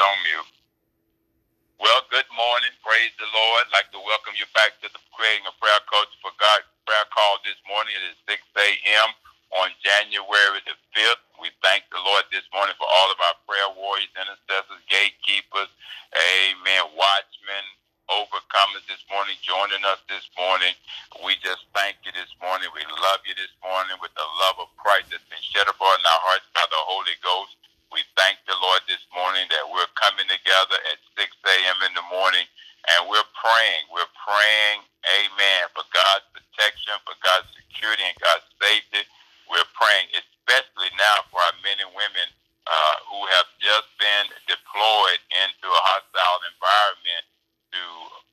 on mute. Well, good morning. Praise the Lord. I'd like to welcome you back to the Creating a Prayer Coach for God prayer call this morning. It is 6 a.m. on January the 5th. We thank the Lord this morning for all of our prayer warriors, intercessors, gatekeepers, amen, watchmen, overcomers this morning, joining us this morning. We just thank you this morning. We love you this morning with the love of Christ that's been shed abroad in our hearts by the Holy Ghost. We thank the Lord this morning that we're coming together at 6 a.m. in the morning and we're praying. We're praying, amen, for God's protection, for God's security, and God's safety. We're praying, especially now for our men and women uh, who have just been deployed into a hostile environment to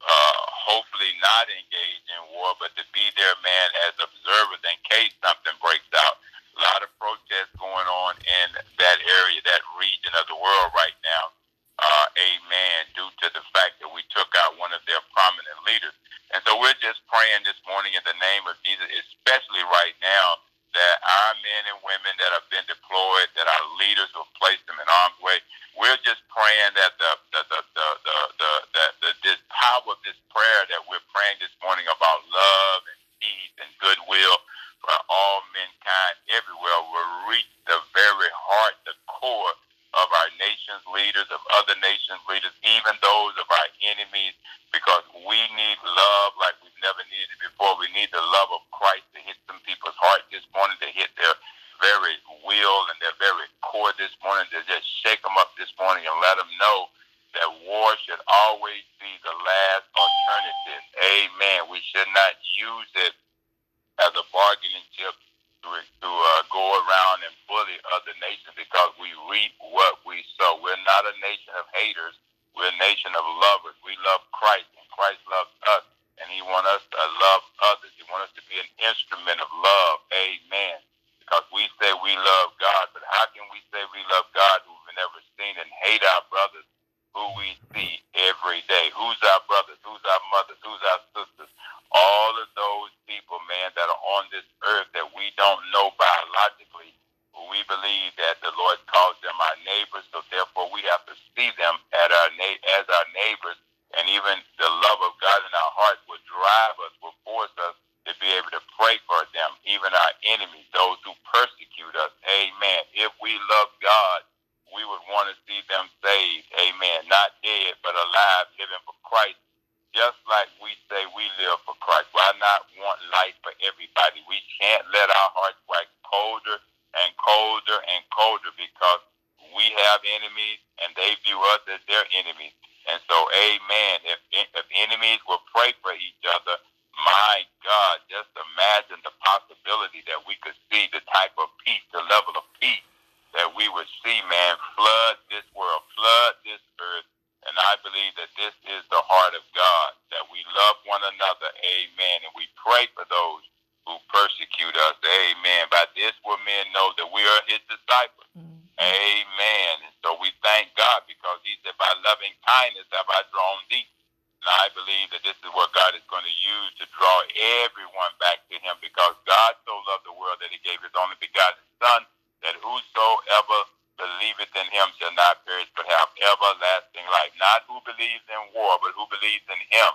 uh, hopefully not engage in war, but to be there, man, as observers in case something breaks out a lot of protests going on in that area, that region of the world right now. Uh, amen. Due to the fact that we took out one of their prominent leaders. And so we're just praying this morning in the name of Jesus, especially right now, that our men and women that have been deployed, that our leaders will place them in arm's way. We're just praying that the the the the the, the, the, the this power of this prayer that we're praying this morning about love and peace and goodwill for all mankind everywhere will reach the very heart, the core of our nation's leaders, of other nations' leaders, even those of our enemies, because we need love like we've never needed it before. We need the love of Christ to hit some people's heart this morning, to hit their very will and their very core this morning, to just shake them up this morning and let them know that war should always be the last alternative. Amen. We should not use it as a bargaining chip to, to uh, go around and bully other nations because we reap what we sow. We're not a nation of haters. We're a nation of lovers. We love Christ, and Christ loves us, and He wants us to love others. He wants us to be an instrument of love. Amen. Because we say we love God, but how can we say we love God who we've never seen and hate our brothers who we see every day? Who's our brothers? Who's our mothers? Who's our sisters? all of those people, man, that are on this earth that we don't know biologically, we believe that the Lord calls them our neighbors, so therefore we have to see them at our na- as our neighbors, and even the love of God in our hearts will drive us, will force us to be able to pray for them, even our enemies, those who persecute us. Amen. If we love God, we would want to see them saved. Amen. Not dead, but alive, living for Christ just like we say we live for Christ. Why not want life for everybody? We can't let our hearts wax colder and colder and colder because we have enemies and they view us as their enemies. And so, amen. If, if enemies will pray for each other, my God, just imagine the possibility that we could see the type of peace, the level of peace that we would see, man, flood this world, flood this earth and I believe that this is the heart of God, that we love one another. Amen. And we pray for those who persecute us. Amen. By this will men know that we are his disciples. Mm-hmm. Amen. And so we thank God because he said, by loving kindness have I drawn thee. And I believe that this is what God is going to use to draw everyone back to him because God so loved the world that he gave his only begotten son that whosoever believeth in him shall not perish but have everlasting life. Not who believes in war, but who believes in him.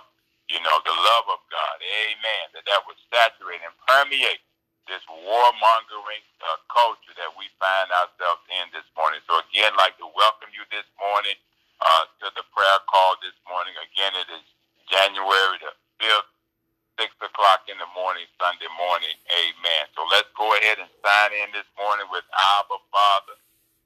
You know, the love of God. Amen. That that would saturate and permeate this warmongering uh, culture that we find ourselves in this morning. So again, like to welcome you this morning uh, to the prayer call this morning. Again, it is January the 5th, 6 o'clock in the morning, Sunday morning. Amen. So let's go ahead and sign in this morning with Abba Father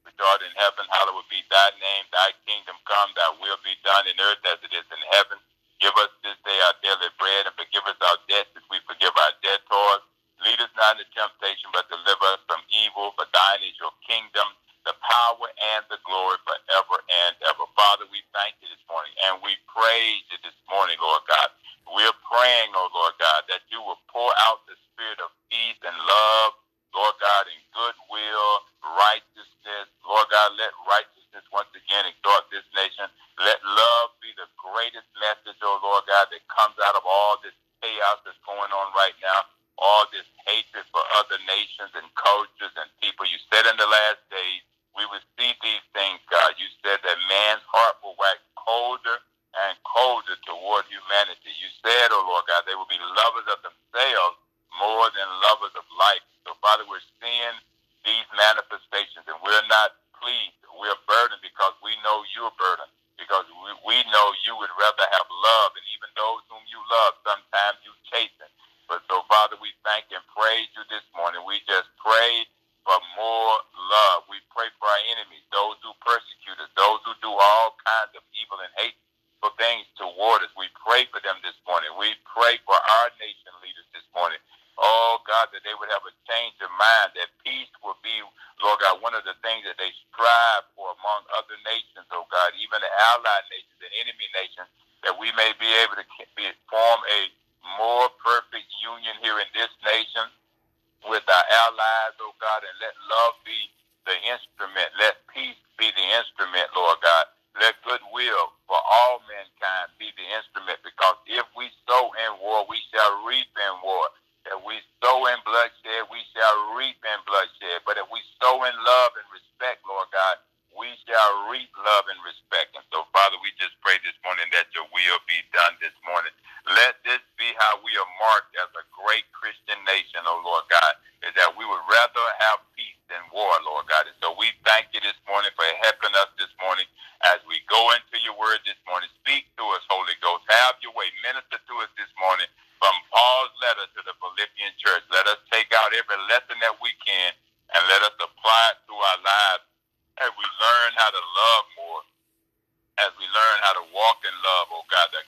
which art in heaven, hallowed be thy name. Thy kingdom come, thy will be done in earth as it is in heaven. Give us this day our daily bread and forgive us our debts as we forgive our debtors. Lead us not into temptation, but deliver us from evil. For thine is your kingdom, the power, and the glory forever and ever. Father, we thank you this morning and we praise you this morning, Lord God. We're praying, oh Lord God, that you will pour out the spirit of peace and love Lord God, in goodwill, righteousness. Lord God, let righteousness once again exalt this nation. Let love be the greatest message, oh Lord God, that comes out of all this chaos that's going on right now, all this hatred for other nations and cultures and people. You said in the last days, we would see these things, God. You said that man's heart will wax colder and colder toward humanity. You said, oh Lord God, they will be lovers of themselves more than lovers of life. So, Father, we're seeing these manifestations and we're not pleased. We're burdened because we know you're burdened, because we, we know you would rather have love, and even those whom you love, sometimes you chasten. But so, Father, we thank and praise you this morning. We just pray for more love. We pray for our enemies, those who persecute us, those who do all kinds of evil and hate for things toward us. We pray for them this morning. We pray for our nation leaders this morning. Oh God, that they would have a change of mind, that peace will be, Lord God, one of the things that they strive for among other nations, oh God, even the allied nations and enemy nations, that we may be able to form a more perfect union here in this nation with our allies, oh God, and let love be the instrument. Let peace be the instrument, Lord God. Let goodwill for all mankind be the instrument because if we sow in war, we shall reap in war. If we sow in bloodshed, we shall reap in bloodshed. But if we sow in love and respect, Lord God, we shall reap love and respect. And so, Father, we just pray this morning that your will be done this morning. Let this be how we are marked as a great Christian nation, oh Lord God, is that we would rather have peace than war, Lord God. And so we thank you this morning for helping us this morning as we go into your word this morning. Speak to us, Holy Ghost. Have your way. Minister to us this morning from Paul's letter to the Philippian church. Let us take out every lesson that we can and let us apply it to our lives as we learn how to love more, as we learn how to walk in love, oh God. The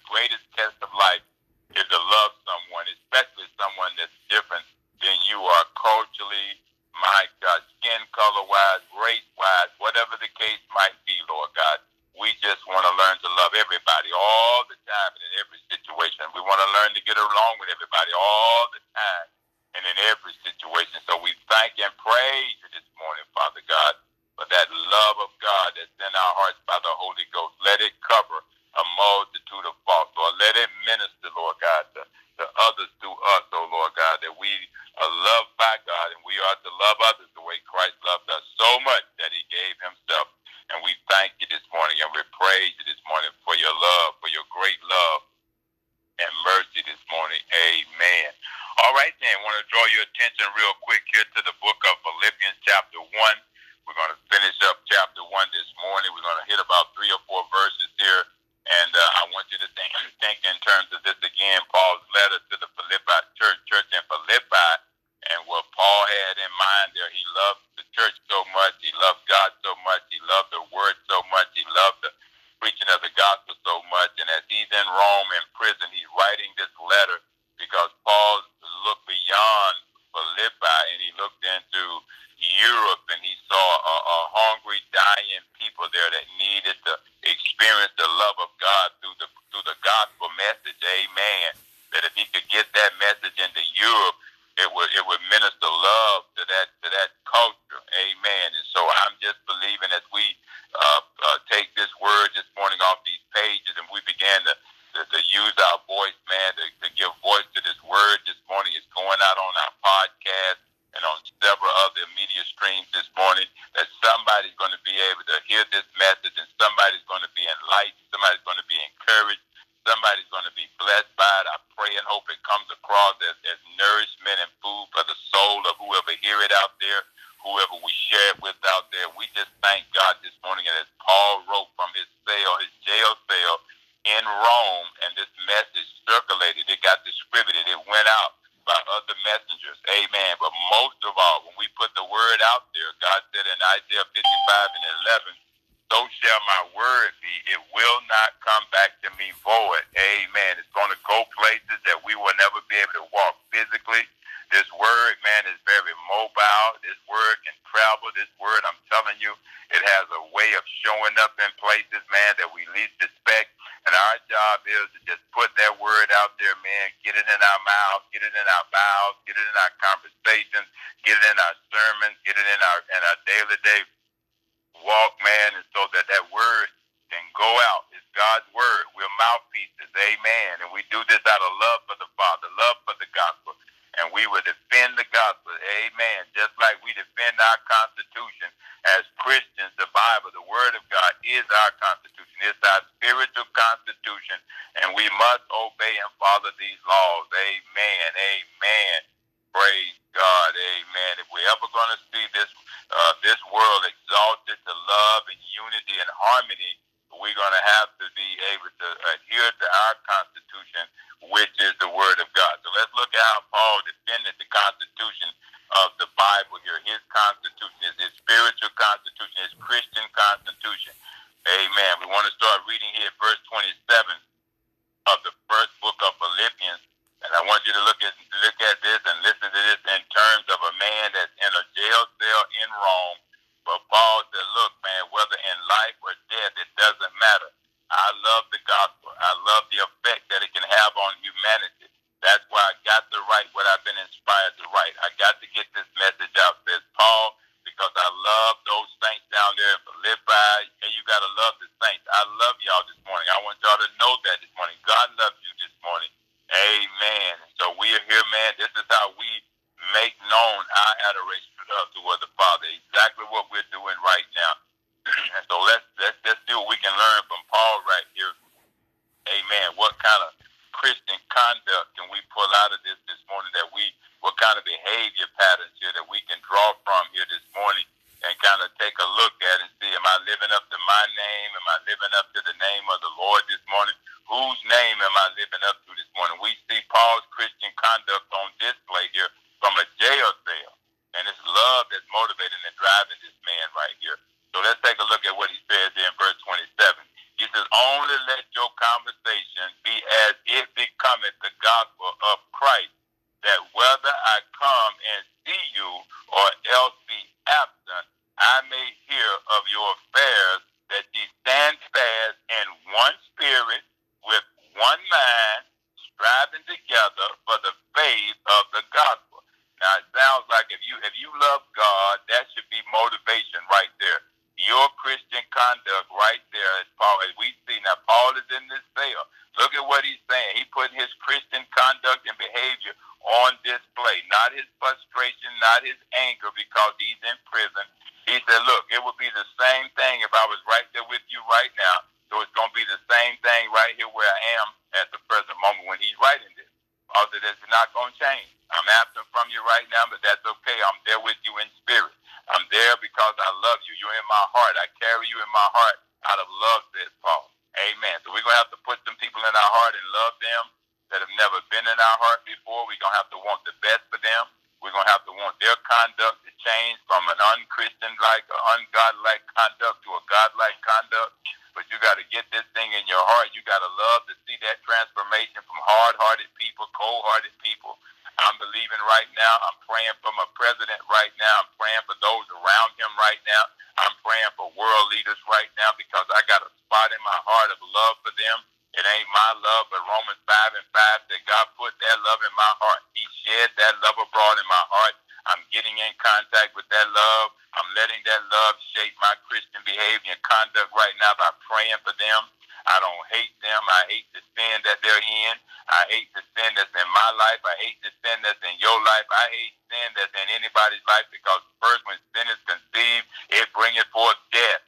behavior and conduct right now by praying for them. I don't hate them. I hate the sin that they're in. I hate the sin that's in my life. I hate the sin that's in your life. I hate sin that's in anybody's life because first when sin is conceived, it bringeth forth death.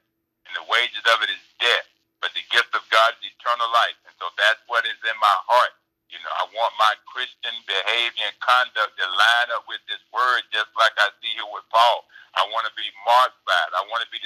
And the wages of it is death. But the gift of God is eternal life. And so that's what is in my heart. You know, I want my Christian behavior and conduct to line up with this word, just like I see here with Paul. I want to be marked by it. I want to be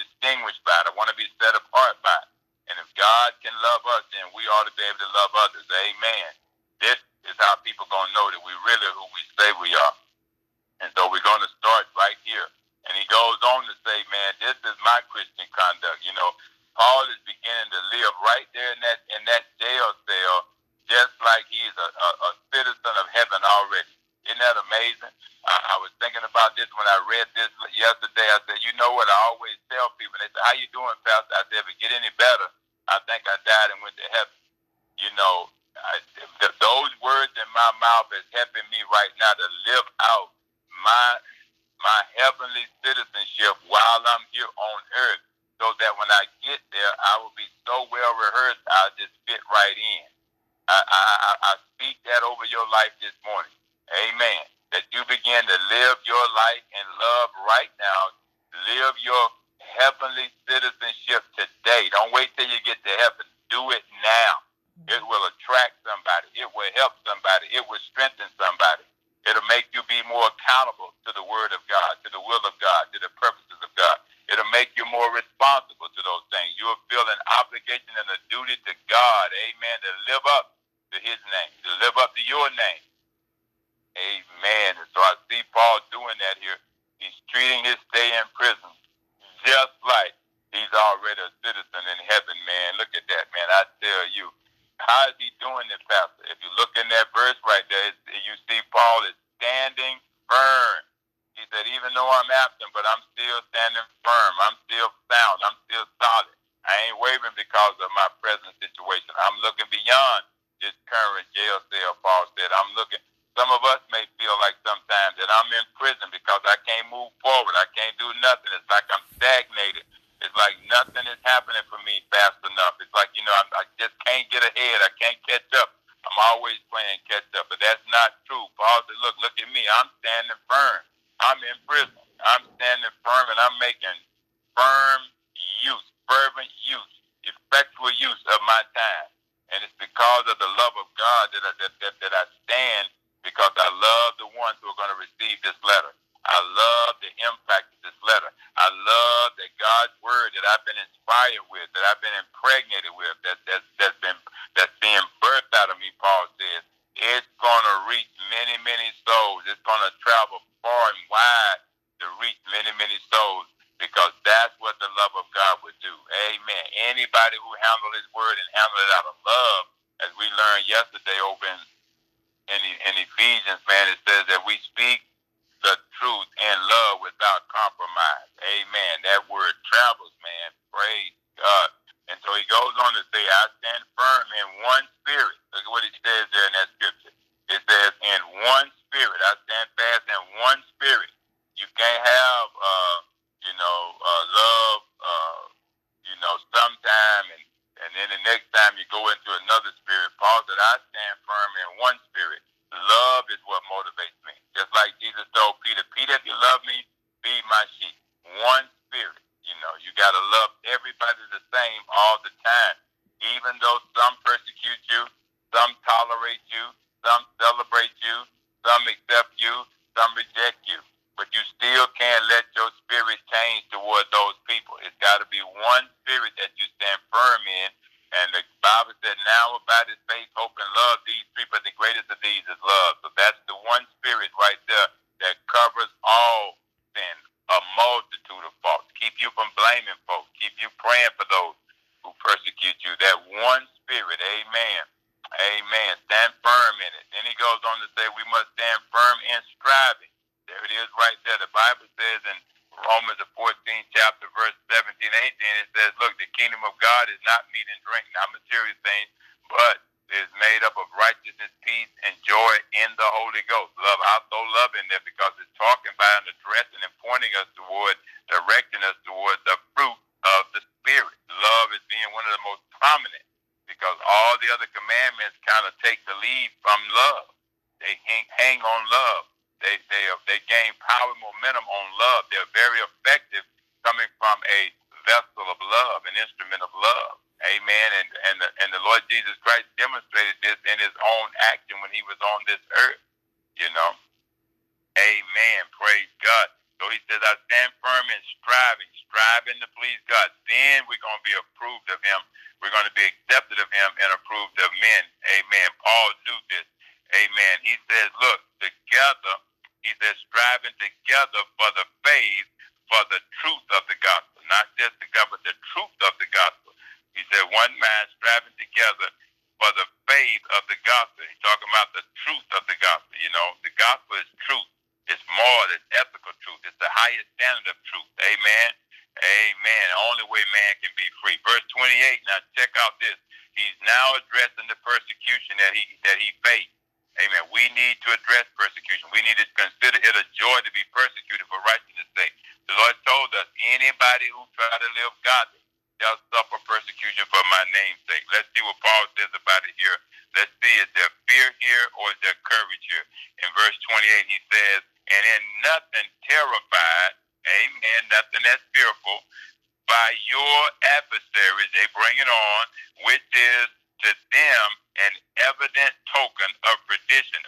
and I'm making Ephesians, man, it says that we speak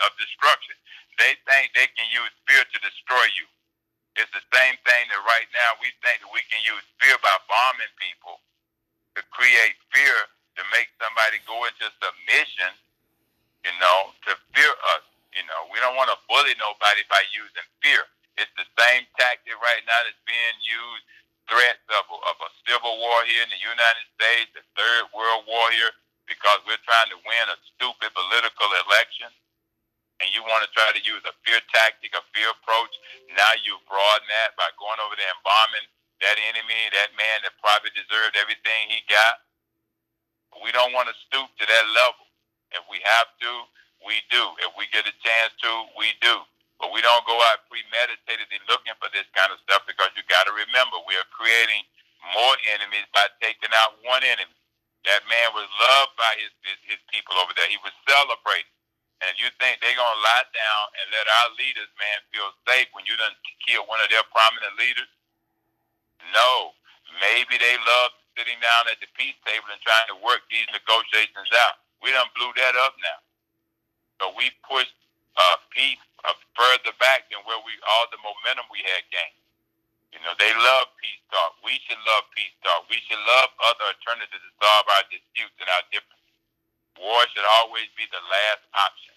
of destruction. They think they can use fear to destroy you. It's the same thing that right now we think that we can use fear by bombing people to create fear to make somebody go into submission, you know, to fear us. You know, we don't want to bully nobody by using fear. It's the same tactic right now that's being used. Threats of, of a civil war here in the United States, the third world war here, because we're trying to win a stupid political election and you want to try to use a fear tactic, a fear approach, now you broaden that by going over there and bombing that enemy, that man that probably deserved everything he got. We don't want to stoop to that level. If we have to, we do. If we get a chance to, we do. But we don't go out premeditatedly looking for this kind of stuff because you got to remember we are creating more enemies by taking out one enemy. That man was loved by his, his, his people over there. He was celebrated. And you think they're gonna lie down and let our leaders, man, feel safe when you done kill one of their prominent leaders? No. Maybe they love sitting down at the peace table and trying to work these negotiations out. We done blew that up now. So we pushed uh, peace uh, further back than where we all the momentum we had gained. You know, they love peace talk. We should love peace talk. We should love other alternatives to solve our disputes and our differences. War should always be the last option.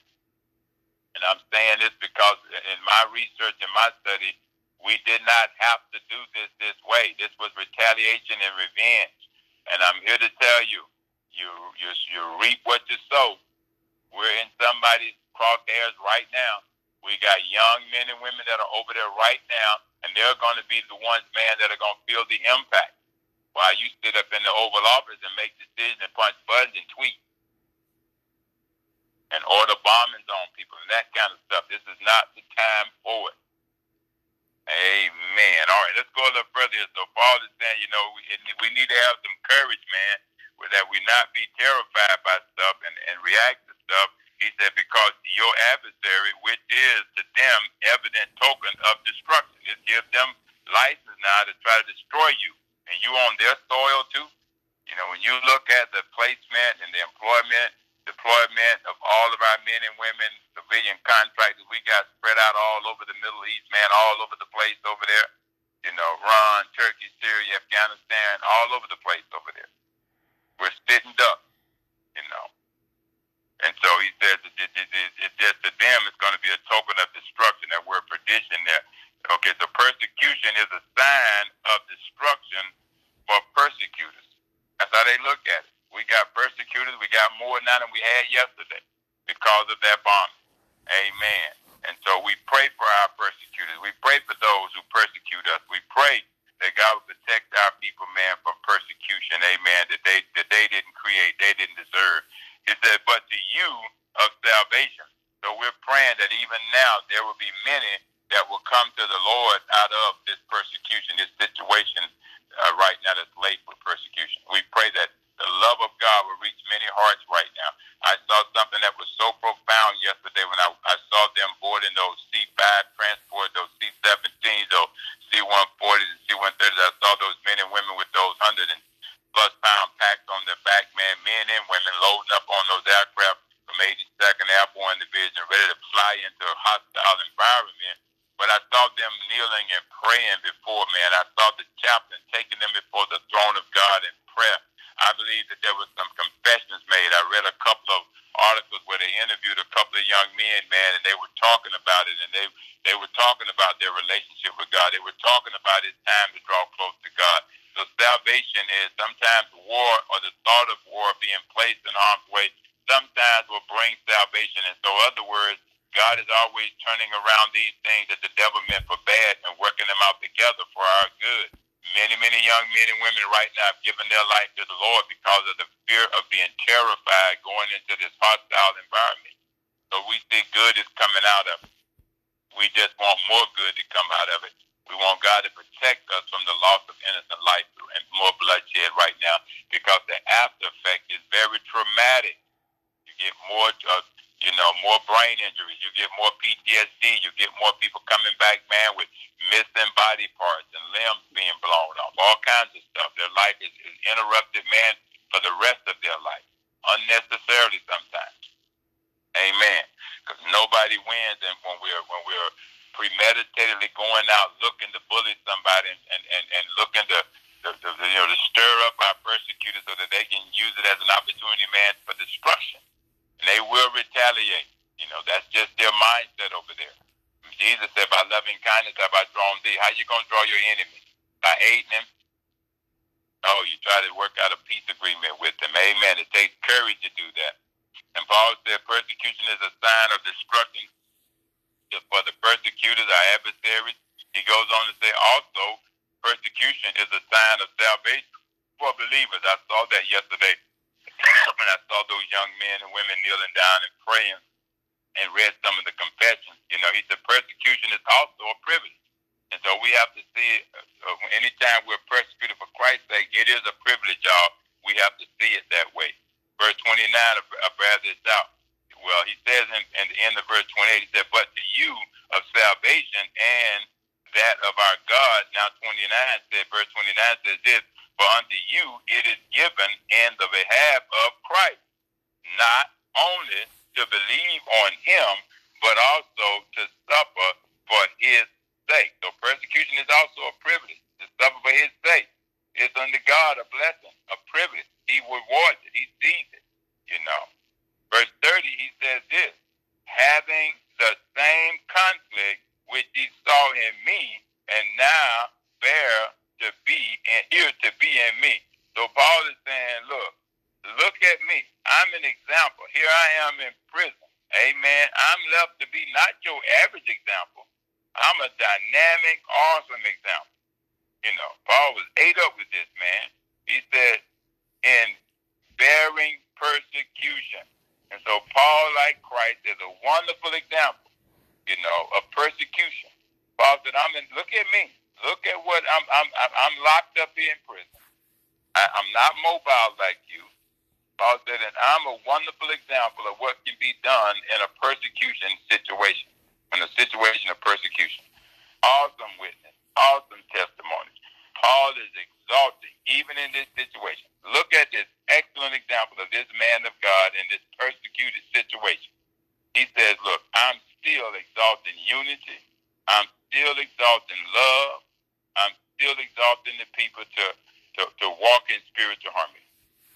And I'm saying this because in my research and my study, we did not have to do this this way. This was retaliation and revenge. And I'm here to tell you, you you, you reap what you sow. We're in somebody's crosshairs right now. We got young men and women that are over there right now, and they're going to be the ones, man, that are going to feel the impact. While you sit up in the Oval Office and make decisions and punch buttons and tweet and order bombings on people and that kind of stuff. This is not the time for it. Amen. All right, let's go a little further. So Paul is saying, you know, we, we need to have some courage, man, that we not be terrified by stuff and, and react to stuff. He said, because your adversary, which is to them evident token of destruction, it gives them license now to try to destroy you. And you on their soil too. You know, when you look at the placement and the employment deployment of all of our men and women, civilian contractors. We got spread out all over the Middle East, man, all over the place over there. You know, Iran, Turkey, Syria, Afghanistan, all over the place over there. We're sitting up, you know. And so he says it just to them it's going to be a token of destruction, that word perdition there. Okay, so persecution is a sign of destruction for persecutors. That's how they look at it. We got persecuted. We got more now than we had yesterday because of that bombing. Amen. And so we pray for our persecutors. We pray for those who persecute us. We pray that God will protect our people, man, from persecution. Amen. That they that they didn't create, they didn't deserve. He said, but to you of salvation. So we're praying that even now there will be many that will come to the Lord out of this persecution, this situation uh, right now that's late with persecution. We pray that the love of God will reach many hearts right now. I saw something that was so profound yesterday when I, I saw them boarding those C5 transport, those C-17s, those C-140s and C-130s. I saw those men and women with those 100 and plus pound packs on their back, man, men and women loading up on those aircraft from 82nd Airborne Division, ready to fly into a hostile environment. But I saw them kneeling and praying before, man. I saw the chaplain taking them before the throne of God in prayer I believe that there was some confessions made. I read a couple of articles where they interviewed a couple of young men, man, and they were talking about it, and they they were talking about their relationship with God. They were talking about it's time to draw close to God. So salvation is sometimes war or the thought of war being placed in harm's way. Sometimes will bring salvation, and so other words, God is always turning around these things that the devil meant for bad and working them out together for our good. Many, many young men and women right now have given their life to the Lord because of the fear of being terrified going into this hostile environment. So we see good is coming out of it. We just want more good to come out of it. We want God to protect us from the loss of innocent life and more bloodshed right now because the after effect is very traumatic. You get more, uh, You know, more brain injuries. You get more PTSD. You get more people coming back, man, with missing body parts and limbs being blown off. All kinds of stuff. Their life is, is interrupted, man, for the rest of their life, unnecessarily sometimes. Amen. Because nobody wins, and when we're when we're premeditatedly going out looking to bully somebody and and, and, and looking to to, to, you know, to stir up our persecutors so that they can use it as an opportunity, man, for destruction. And they will retaliate. You know, that's just their mindset over there. Jesus said, by loving kindness have I drawn thee. How you to draw your enemy? By hating him? Oh, you try to work out a peace agreement with them. Amen. It takes courage to do that. And Paul said persecution is a sign of destruction for the persecutors, our adversaries. He goes on to say also persecution is a sign of salvation for believers. I saw that yesterday when I saw those young men and women kneeling down and praying and read some of the confessions. You know, he said persecution is also a privilege. And so we have to see it. Uh, anytime we're persecuted for Christ's sake, it is a privilege, y'all. We have to see it that way. Verse 29 of, of bear this out. Well, he says in, in the end of verse 28, he said, But to you of salvation and that of our God. Now 29 said, verse 29 says this, For unto you it is given in the behalf of Christ, not only to believe on him, but also to suffer for his sake. So persecution is also a privilege. To suffer for his sake. It's unto God a blessing, a privilege. He rewards it. He sees it, you know. Verse 30, he says this, having the same conflict which he saw in me, and now bear to be and here to be in me. So Paul is saying, look, look at me. I'm an example. Here I am in prison. Amen. I'm left to be not your average example. I'm a dynamic, awesome example. You know, Paul was ate up with this man. He said, in bearing persecution. And so Paul, like Christ, is a wonderful example you know, of persecution. Paul said, I'm in, look at me. Look at what I'm, I'm, I'm locked up here in prison. I, I'm not mobile like you. Paul said, and I'm a wonderful example of what can be done in a persecution situation, in a situation of persecution. Awesome witness, awesome testimony. Paul is exalted even in this situation. Look at this excellent example of this man of God in this persecuted situation. He says, look, I'm still exalting unity. I'm still exalting love. I'm still exalting the people to, to, to walk in spiritual harmony.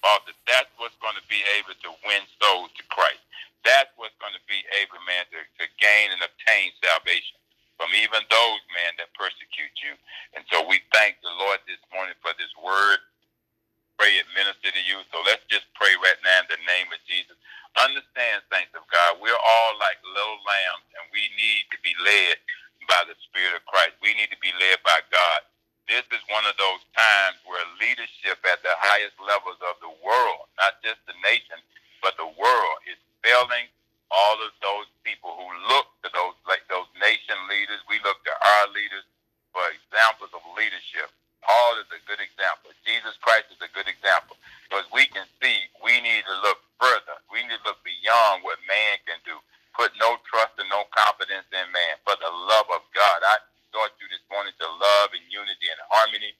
Father, that's what's going to be able to win souls to Christ. That's what's going to be able, man, to, to gain and obtain salvation from even those, men that persecute you. And so we thank the Lord this morning for this word. Pray it minister to you. So let's just pray right now in the name of Jesus. Understand, saints of God, we're all like little lambs, and we need to be led by the Spirit of Christ. We need to be led by God. This is one of those times where leadership at the highest levels of the world, not just the nation, but the world, is failing all of those people who look to those like those nation leaders. We look to our leaders for examples of leadership. Paul is a good example. Jesus Christ is a good example. Because we can see we need to look further. We need to look beyond what man can do. Put no trust and no confidence in man. For the love of God. I exhort you this morning to love and unity and harmony.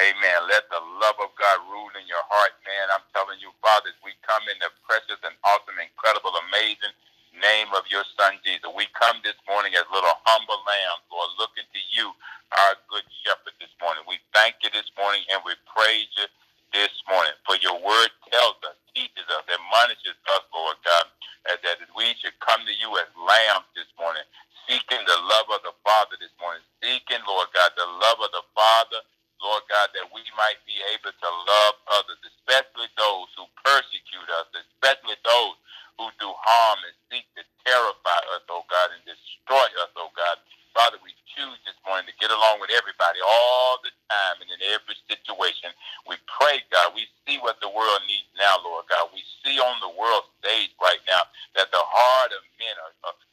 Amen. Let the love of God rule in your heart, man. I'm telling you, Father, as we come in the precious and awesome, incredible, amazing name of your Son, Jesus. We come this morning as little humble lambs, Lord, looking to you, our good shepherd this morning. We thank you this morning and we praise you this morning. For your word tells us, teaches us, admonishes us, Lord God, as that we should come to you as lambs this morning, seeking the love of the Father this morning, seeking, Lord God, the love of the Father, Lord God, that we might be able to love others, especially those who persecute us, especially those who do harm and seek to terrify us, oh God, and destroy us, oh God. Father, we choose this morning to get along with everybody all the time and in every situation. We pray, God, we see what the world needs now, Lord God. We see on the world stage right now that the heart of men,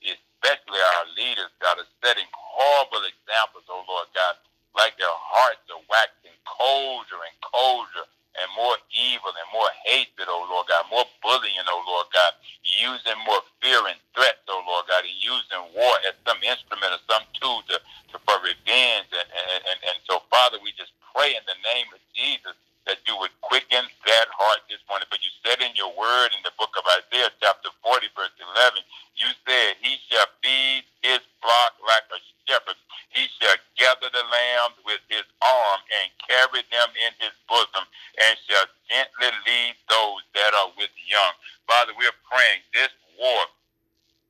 especially our leaders, God, are setting horrible examples, oh Lord God, like their hearts are waxing colder and colder and more evil and more hatred, oh Lord God, more bullying, oh Lord God, using more fear and threats, oh Lord God, and using war as some instrument or some tool to, to for revenge. And, and, and, and so, Father, we just pray in the name of Jesus that you would quicken that heart this morning. But you said in your word in the book of Isaiah, chapter 40, verse 11, you said, He shall feed his flock like a shepherd. He shall gather the lambs with his arm and carry them in his bosom and shall gently lead those that are with young. Father, we're praying this war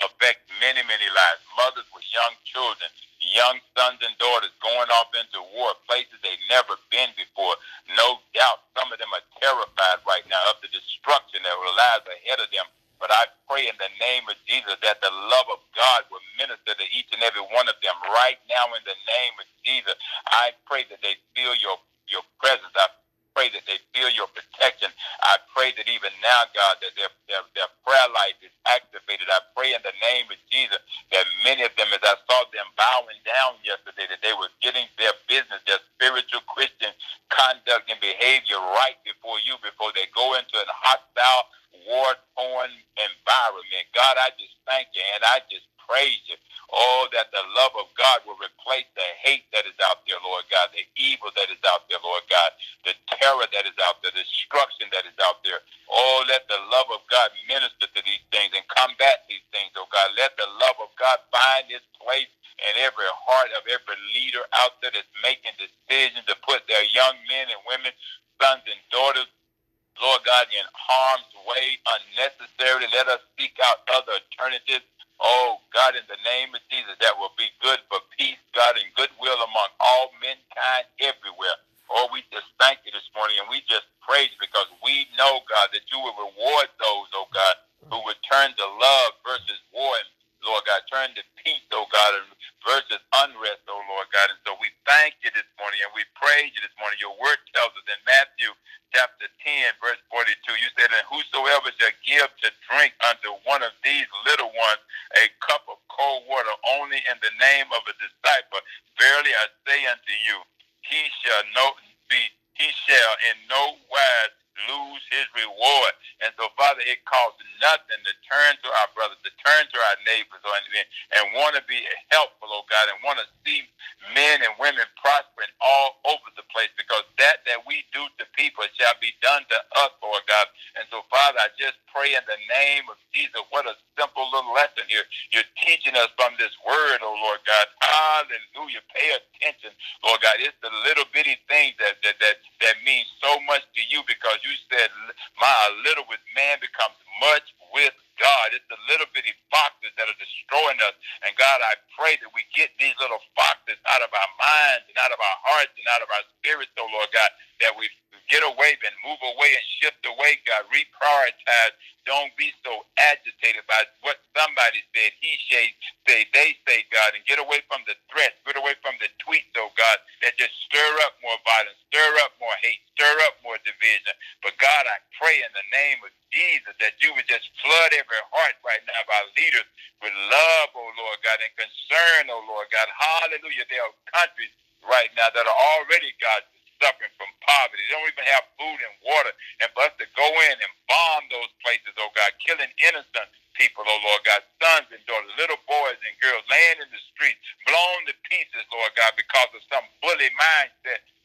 affect many, many lives. Mothers with young children, young sons and daughters going off into war, places they've never been before. No doubt some of them are terrified right now of the destruction that lies ahead of them. But I pray in the name of Jesus that the love of God will minister to each and every one of in the name of Jesus. I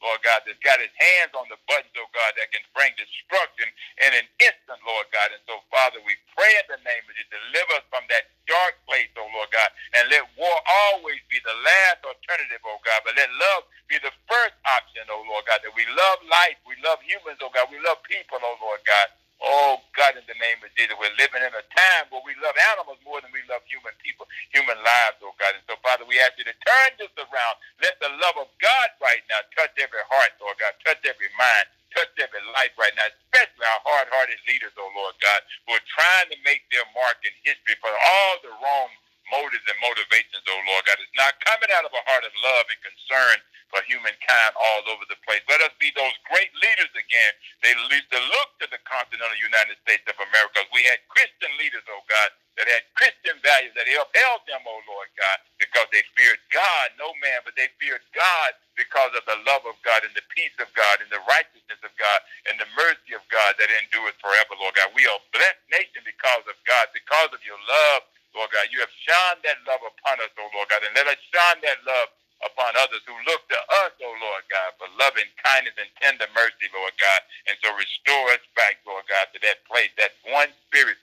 Lord God, that's got his hands on the buttons, oh God, that can bring destruction in an instant, Lord God. And so, Father, we pray in the name of you, deliver us from that dark place, oh Lord God, and let war always be the last alternative, oh God, but let love be the first option, oh Lord God, that we love life, we love humans, oh God, we love people, oh Lord God. Oh God, in the name of Jesus, we're living in a time where we love animals more than we love human people, human lives, oh God. And so, Father, we ask you to turn this around. Let the love of God right now touch every heart, oh God, touch every mind, touch every life right now, especially our hard-hearted leaders, oh Lord God, who are trying to make their mark in history for all the wrong motives and motivations, oh Lord God. It's not coming out of a heart of love and concern for humankind all over the place. Let us be those great leaders again. They used to look to the continental United States of America. We had Christian leaders, oh God, that had Christian values, that upheld them, oh Lord God, because they feared God, no man, but they feared God because of the love of God and the peace of God and the righteousness of God and the mercy of God that endures forever, Lord God. We are a blessed nation because of God, because of your love, Lord God. You have shone that love upon us, oh Lord God, and let us shine that love upon others who look to us, oh Lord God, for loving kindness and tender mercy, Lord God. And so restore us back, Lord God, to that place, that one spirit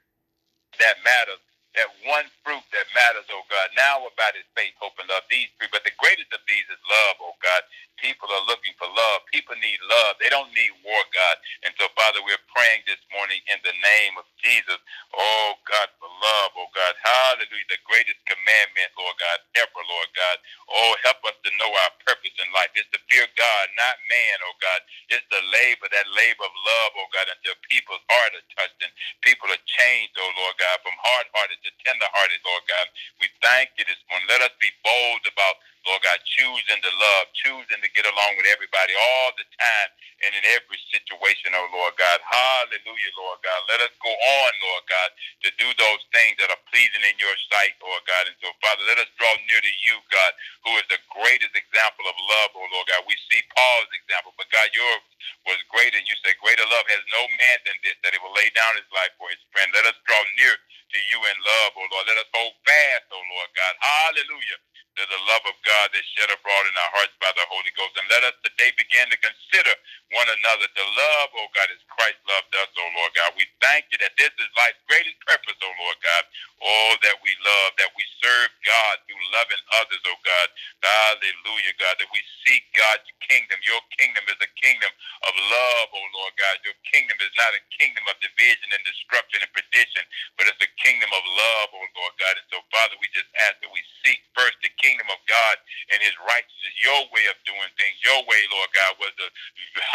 that matters, that one fruit that matters, oh God. Now about his faith, hope, and love. These three, but the greatest of these is love, oh God. People are looking for love. People need love. They don't need war, God. And so, Father, we're praying this morning in the name of Jesus. Oh God, for love, oh God. Hallelujah. The greatest commandment, Lord God, ever, Lord God. Oh, help us to know our purpose in life. It's to fear God, not man, oh God. It's the labor, that labor of love, oh God, until people's heart are touched and people are changed, oh Lord God, from hard hearted to tender hearted, Lord God. We thank you this morning. Let us be bold about Lord God, choosing to love, choosing to get along with everybody all the time and in every situation, oh Lord God. Hallelujah, Lord God. Let us go on, Lord God, to do those things that are pleasing in your sight, Lord God. And so, Father, let us draw near to you, God, who is the greatest example of love, oh Lord God. We see Paul's example, but God, yours was greater. You say, greater love has no man than this, that he will lay down his life for his friend. Let us draw near to you in love, oh Lord. Let us hold fast, oh Lord God. Hallelujah to the love of God that's shed abroad in our hearts by the Holy Ghost. And let us today begin to consider one another to love, oh God, as Christ loved us, oh Lord God. We thank you that this is life's greatest purpose, oh Lord God. Oh, that we love, that we serve God through loving others, oh God. Hallelujah, God, that we seek God's kingdom. Your kingdom is a kingdom of love, oh Lord God. Your kingdom is not a kingdom of division and destruction and perdition, but it's a kingdom of love, oh Lord God. And so, Father, we just ask that we seek first the kingdom of God and his righteousness, your way of doing things. Your way, Lord God, was the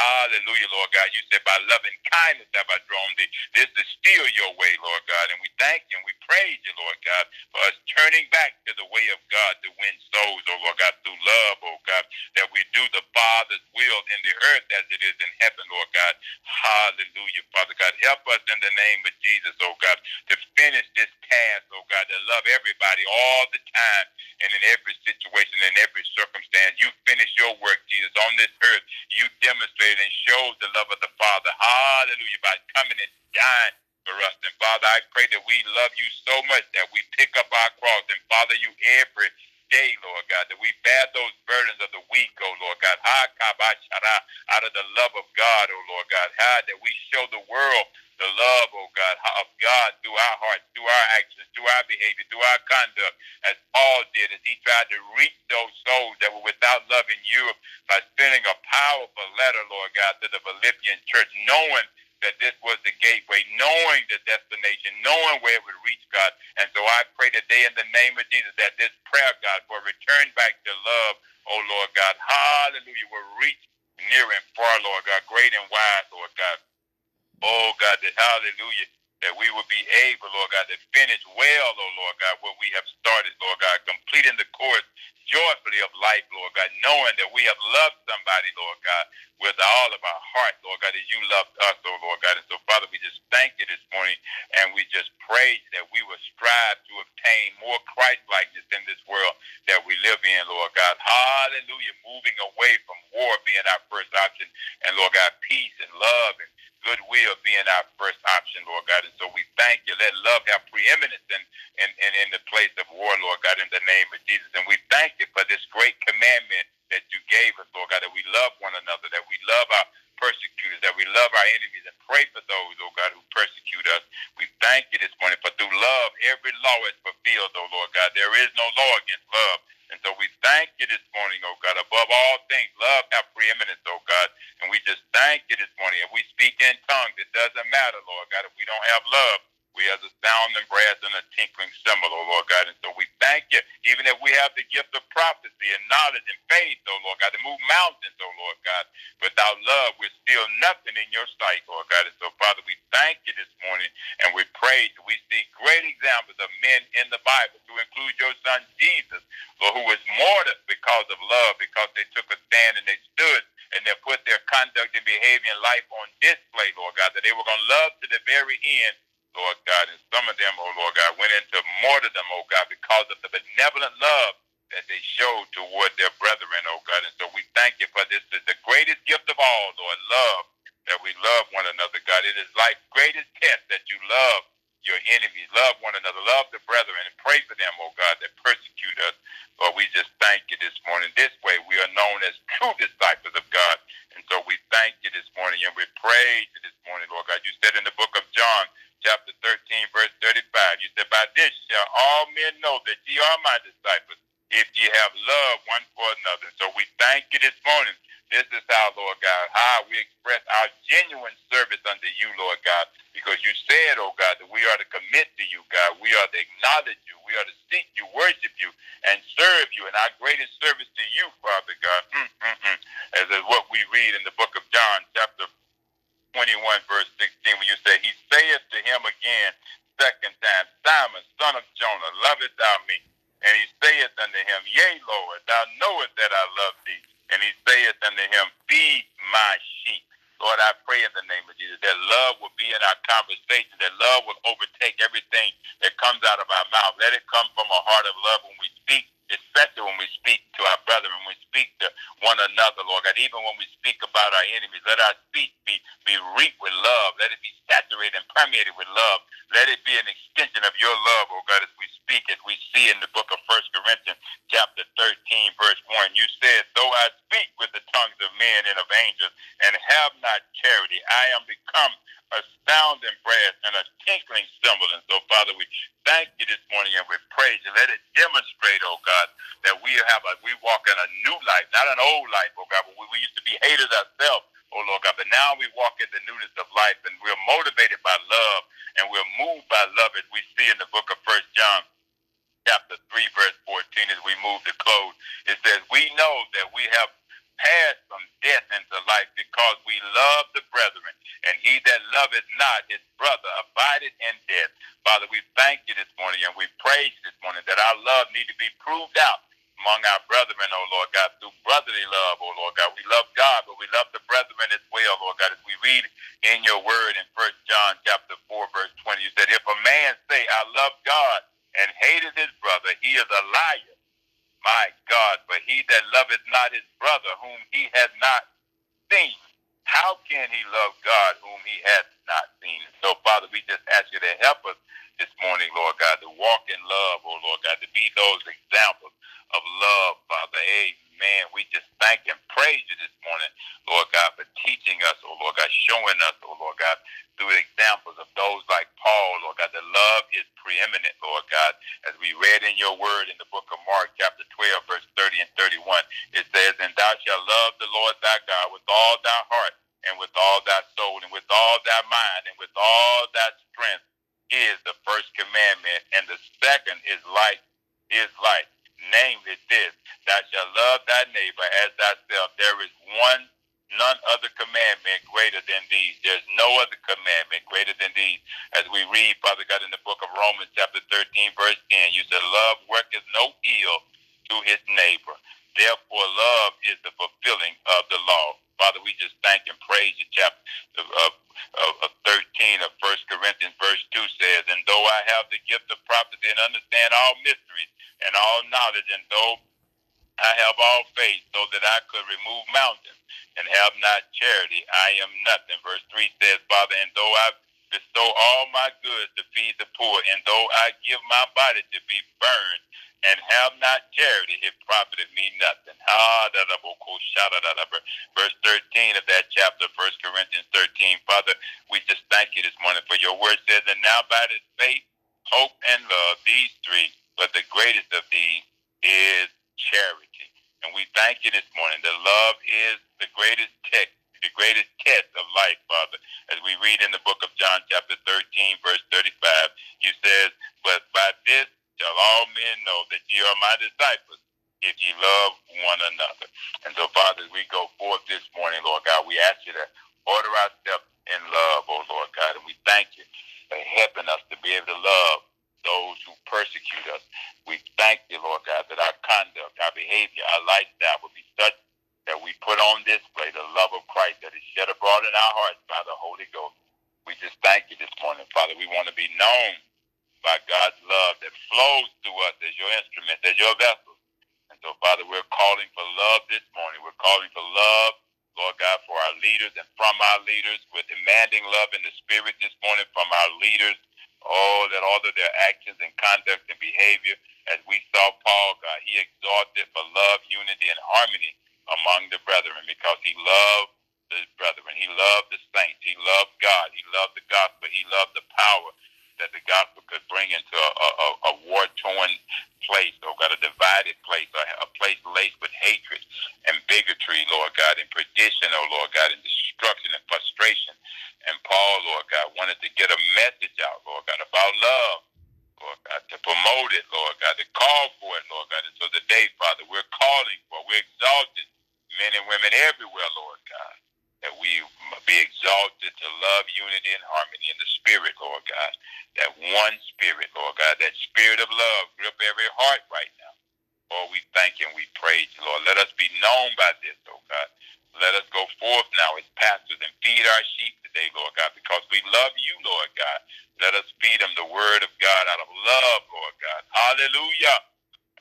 hallelujah, Lord God. You said, by loving kindness have I drawn thee. This is still your way, Lord God. And we thank you and we praise you, Lord God, for us turning back to the way of God to win souls, oh Lord God, through love, oh God, that we do the Father's will in the earth as it is in heaven, Lord God. Hallelujah, Father God. Help us in the name of Jesus, oh God, to finish this task, oh God, to love everybody all the time and in every situation, in every circumstance. You finish your work, Jesus, on this earth. You demonstrated and showed the love of the Father. Hallelujah, by coming and dying for us. And Father, I pray that we love you so much that we pick up our cross and follow you every day, Lord God, that we bear those burdens of the weak, oh Lord God. Out of the love of God, oh Lord God. That we show the world the love, oh God, of God through our hearts, through our actions, through our behavior, through our conduct, as Paul did, as he tried to reach those souls that were without love in Europe by sending a powerful letter, Lord God, to the Philippian church, knowing that this was the gateway, knowing the destination, knowing where it would reach God. And so I pray today in the name of Jesus that this prayer, God, will return back to love, oh Lord God, hallelujah, will reach near and far, Lord God, great and wide, Lord God. Oh God, that hallelujah, that we will be able, Lord God, to finish well, oh Lord God, what we have started, Lord God, completing the course joyfully of life, Lord God, knowing that we have loved somebody, Lord God, with all of our heart, Lord God, as you loved us, oh Lord God. And so, Father, we just thank you this morning and we just pray that we will strive to obtain more Christ likeness in this world that we live in, Lord God. Hallelujah. Moving away from war being our first option, and Lord God, peace and love and goodwill being our first option, Lord God. And so we thank you. Let love have preeminence in, in, in, in the place of war, Lord God, in the name of Jesus. And we thank you for this great commandment that you gave us, Lord God, that we love one another, that we love our persecutors, that we love our enemies and pray for those, oh God, who persecute us. We thank you this morning for through love, every law is fulfilled, oh Lord God. There is no law against love. And so we thank you this morning, oh God. Above all things, love have preeminence, oh God. And we just thank you this morning. If we speak in tongues, it doesn't matter, Lord God. If we don't have love, we have a sound and brass and a tinkling cymbal, oh Lord God. And so we thank you, even if we have the gift of prophecy and knowledge and faith, oh Lord God, to move mountains, oh Lord God. Without love, we're still nothing in your sight, Lord God. And so, Father, we thank you this morning and we praise you. We see great examples of men in the Bible, to include your son Jesus, Lord, who was martyred because of love, because they took a stand and they stood and they put their conduct and behavior and life on display, Lord God, that they were going to love to the very end, Lord God. And some of them, oh Lord God, went into martyrdom, oh God, because of the benevolent love that they showed toward their brethren, oh God. And so we thank you for this, is the greatest gift of all, Lord, love, that we love one another, God. It is like greatest test that you love your enemies, love one another, love the brethren, and pray for them, oh God, that persecute us. Lord, we just thank you this morning. This way we are known as true disciples of God. And so we thank you this morning and we you this morning, Lord God. You said in the book of John, chapter 13, verse 35, you said, By this shall all men know that ye are my disciples, if ye have love one for another. So we thank you this morning this is how, Lord God, how we express our genuine service unto you, Lord God, because you said, oh God, that we are to commit to you, God. We are to acknowledge you. We are to seek you, worship you, and serve you. And our greatest service to you, Father God, mm, mm, mm. as is what we read in the book of John, chapter 21, verse 16, when you say, He saith to him again, second time, Simon, son of Jonah, lovest thou me? And he saith unto him, Yea, Lord, thou knowest that I love thee. And he saith unto him, Feed my sheep. Lord, I pray in the name of Jesus that love will be in our conversation, that love will overtake everything that comes out of our mouth. Let it come from a heart of love when we speak, especially when we speak to our brother, when we speak to one another, Lord God. Even when we speak about our enemies, let our now faith, hope, and love, these three, but the greatest of these is charity. And we thank you this morning that love is the greatest test, the greatest test of life, Father. As we read in the book of John, chapter 13, verse 35, you says, But by this shall all men know that ye are my disciples if ye love one another. And so, Father, we go forth this morning, Lord God, we ask you to order our steps in love, oh Lord God, and we thank you for helping us to be able to love those who persecute us. We thank you, Lord God, that our conduct, our behavior, our lifestyle will be such that we put on display the love of Christ that is shed abroad in our hearts by the Holy Ghost. We just thank you this morning, Father. We want to be known by God's love that flows through us as your instruments, as your vessels. And so, Father, we're calling for love this morning. We're calling for love, Lord God, for our leaders and from our leaders. We're demanding love in the spirit this morning from our leaders, Oh, that all of their actions and conduct and behavior, as we saw Paul, God, he exalted for love, unity, and harmony among the brethren because he loved his brethren. He loved the saints. He loved God. He loved the gospel. He loved the power that the gospel could bring into a, a, a war-torn place, oh God, a divided place, a, a place laced with hatred and bigotry, Lord God, and perdition, oh Lord God, and destruction and frustration. And Paul, Lord God, wanted to get a message out, Lord God, about love. Lord God, to promote it, Lord God, to call for it, Lord God. And so today, Father, we're calling for, we're exalted men and women everywhere, Lord God that we be exalted to love, unity, and harmony in the spirit, Lord God. That one spirit, Lord God, that spirit of love grip every heart right now. Lord, we thank you and we praise you, Lord. Let us be known by this, oh God. Let us go forth now as pastors and feed our sheep today, Lord God, because we love you, Lord God. Let us feed them the word of God out of love, Lord God. Hallelujah.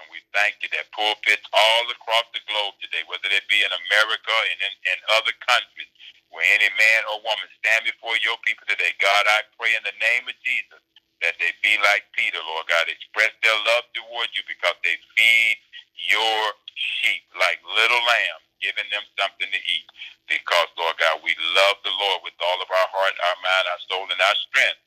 And we thank you that pulpits all across the globe today, whether it be in America and in, in other countries, where any man or woman stand before your people today, God, I pray in the name of Jesus that they be like Peter, Lord God, express their love toward you because they feed your sheep like little lambs, giving them something to eat. Because, Lord God, we love the Lord with all of our heart, our mind, our soul, and our strength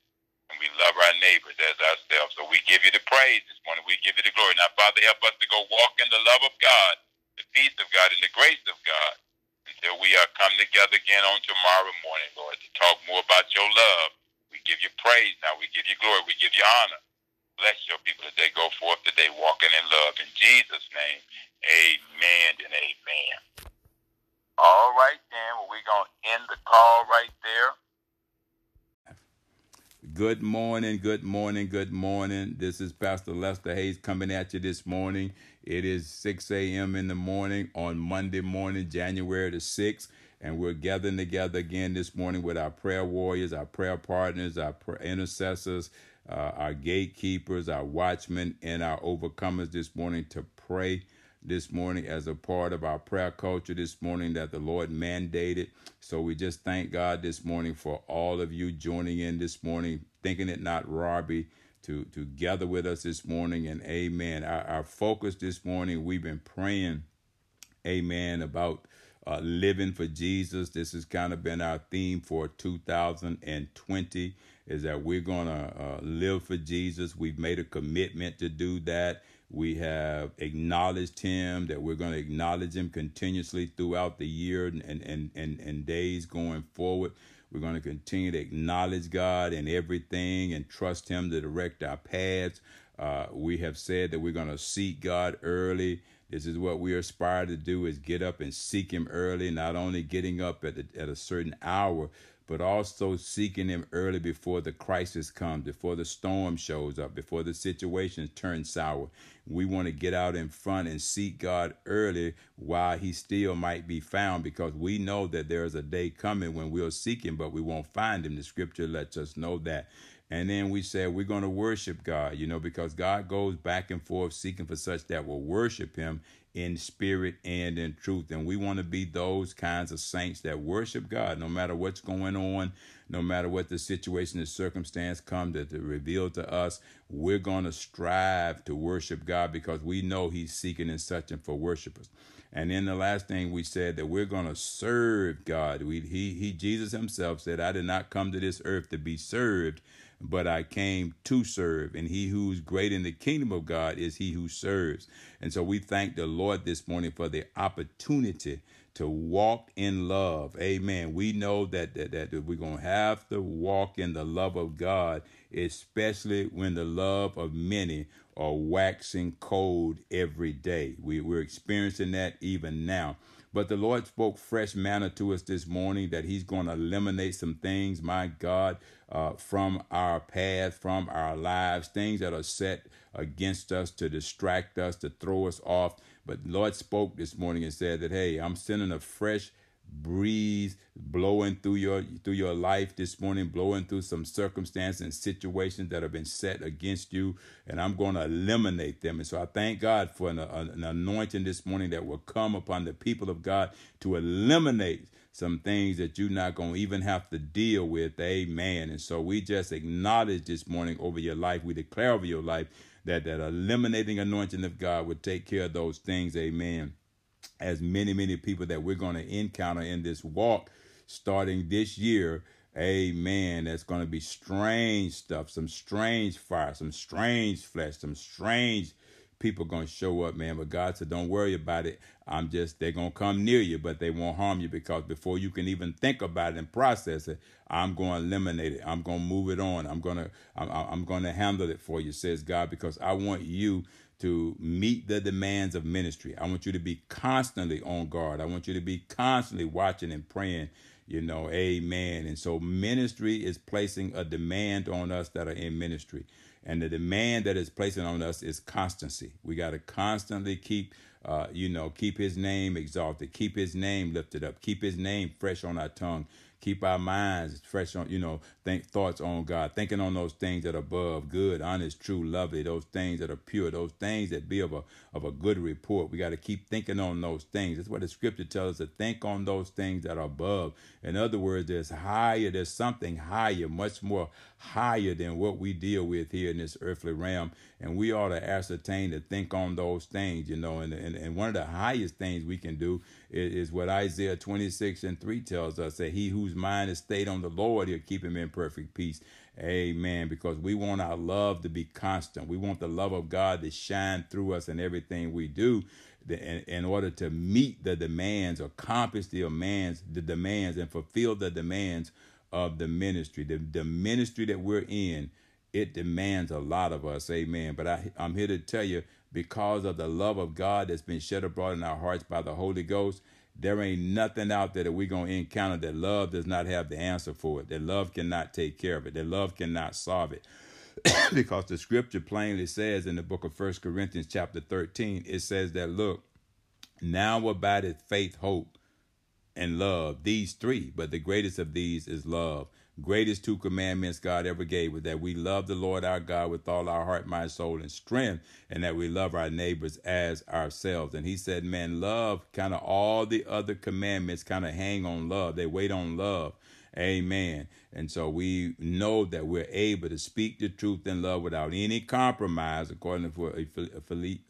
and we love our neighbors as ourselves. So we give you the praise this morning. We give you the glory. Now, Father, help us to go walk in the love of God, the peace of God, and the grace of God until we are come together again on tomorrow morning, Lord, to talk more about your love. We give you praise now. We give you glory. We give you honor. Bless your people as they go forth today walking in love. In Jesus' name, amen and amen. All right, then. Well, we're going to end the call right there. Good morning, good morning, good morning. This is Pastor Lester Hayes coming at you this morning. It is 6 a.m. in the morning on Monday morning, January the 6th, and we're gathering together again this morning with our prayer warriors, our prayer partners, our intercessors, uh, our gatekeepers, our watchmen, and our overcomers this morning to pray this morning as a part of our prayer culture this morning that the Lord mandated. So we just thank God this morning for all of you joining in this morning, thinking it not robbery to, to gather with us this morning. And amen. Our, our focus this morning, we've been praying, amen, about uh, living for Jesus. This has kind of been our theme for 2020 is that we're going to uh, live for Jesus. We've made a commitment to do that. We have acknowledged him, that we're going to acknowledge him continuously throughout the year and, and, and, and days going forward. We're going to continue to acknowledge God in everything and trust him to direct our paths. Uh, we have said that we're going to seek God early. This is what we aspire to do is get up and seek him early, not only getting up at, the, at a certain hour, but also seeking Him early before the crisis comes, before the storm shows up, before the situation turns sour. We want to get out in front and seek God early while He still might be found because we know that there is a day coming when we'll seek Him, but we won't find Him. The scripture lets us know that. And then we said we're going to worship God, you know, because God goes back and forth seeking for such that will worship Him in spirit and in truth. And we want to be those kinds of saints that worship God no matter what's going on, no matter what the situation the circumstance come to, to reveal to us. We're going to strive to worship God because we know He's seeking and searching for worshipers. And then the last thing we said that we're going to serve God. We, he, he, Jesus himself said, I did not come to this earth to be served, but I came to serve. And he who's great in the kingdom of God is he who serves. And so we thank the Lord this morning for the opportunity to walk in love. Amen. We know that, that, that we're going to have to walk in the love of God, especially when the love of many are waxing cold every day. We, we're experiencing that even now. But the Lord spoke fresh manna to us this morning that He's going to eliminate some things, my God, uh, from our path, from our lives, things that are set against us to distract us, to throw us off. But Lord spoke this morning and said that, hey, I'm sending a fresh breeze blowing through your through your life this morning blowing through some circumstances and situations that have been set against you and i'm going to eliminate them and so i thank god for an, an anointing this morning that will come upon the people of god to eliminate some things that you're not going to even have to deal with. Amen. And so we just acknowledge this morning over your life. We declare over your life that that eliminating anointing of God would take care of those things. Amen. As many, many people that we're going to encounter in this walk starting this year. Amen. That's going to be strange stuff, some strange fire, some strange flesh, some strange people going to show up, man. But God said, don't worry about it. I'm just, they're going to come near you, but they won't harm you because before you can even think about it and process it, I'm going to eliminate it. I'm going to move it on. I'm going to, I'm, I'm going to handle it for you, says God, because I want you to meet the demands of ministry. I want you to be constantly on guard. I want you to be constantly watching and praying you know amen and so ministry is placing a demand on us that are in ministry and the demand that is placing on us is constancy. We got to constantly keep, uh, you know, keep His name exalted, keep His name lifted up, keep His name fresh on our tongue, keep our minds fresh on, you know, think thoughts on God, thinking on those things that are above, good, honest, true, lovely, those things that are pure, those things that be of a of a good report. We got to keep thinking on those things. That's what the scripture tells us to think on those things that are above. In other words, there's higher, there's something higher, much more higher than what we deal with here in this earthly realm. And we ought to ascertain to think on those things, you know, and, and, and one of the highest things we can do is, is what Isaiah 26 and 3 tells us that he whose mind is stayed on the Lord, he'll keep him in perfect peace. Amen. Because we want our love to be constant. We want the love of God to shine through us in everything we do in, in order to meet the demands, accomplish the demands, the demands, and fulfill the demands of the ministry. The, the ministry that we're in, it demands a lot of us. Amen. But I, I'm here to tell you, because of the love of God that's been shed abroad in our hearts by the Holy Ghost, there ain't nothing out there that we're going to encounter that love does not have the answer for it, that love cannot take care of it, that love cannot solve it. because the scripture plainly says in the book of First Corinthians chapter 13, it says that, look, now abideth faith, hope, and love, these three, but the greatest of these is love. Greatest two commandments God ever gave was that we love the Lord our God with all our heart, mind, soul, and strength, and that we love our neighbors as ourselves. And he said, man, love, kind of all the other commandments kind of hang on love. They wait on love. Amen. And so we know that we're able to speak the truth in love without any compromise, according to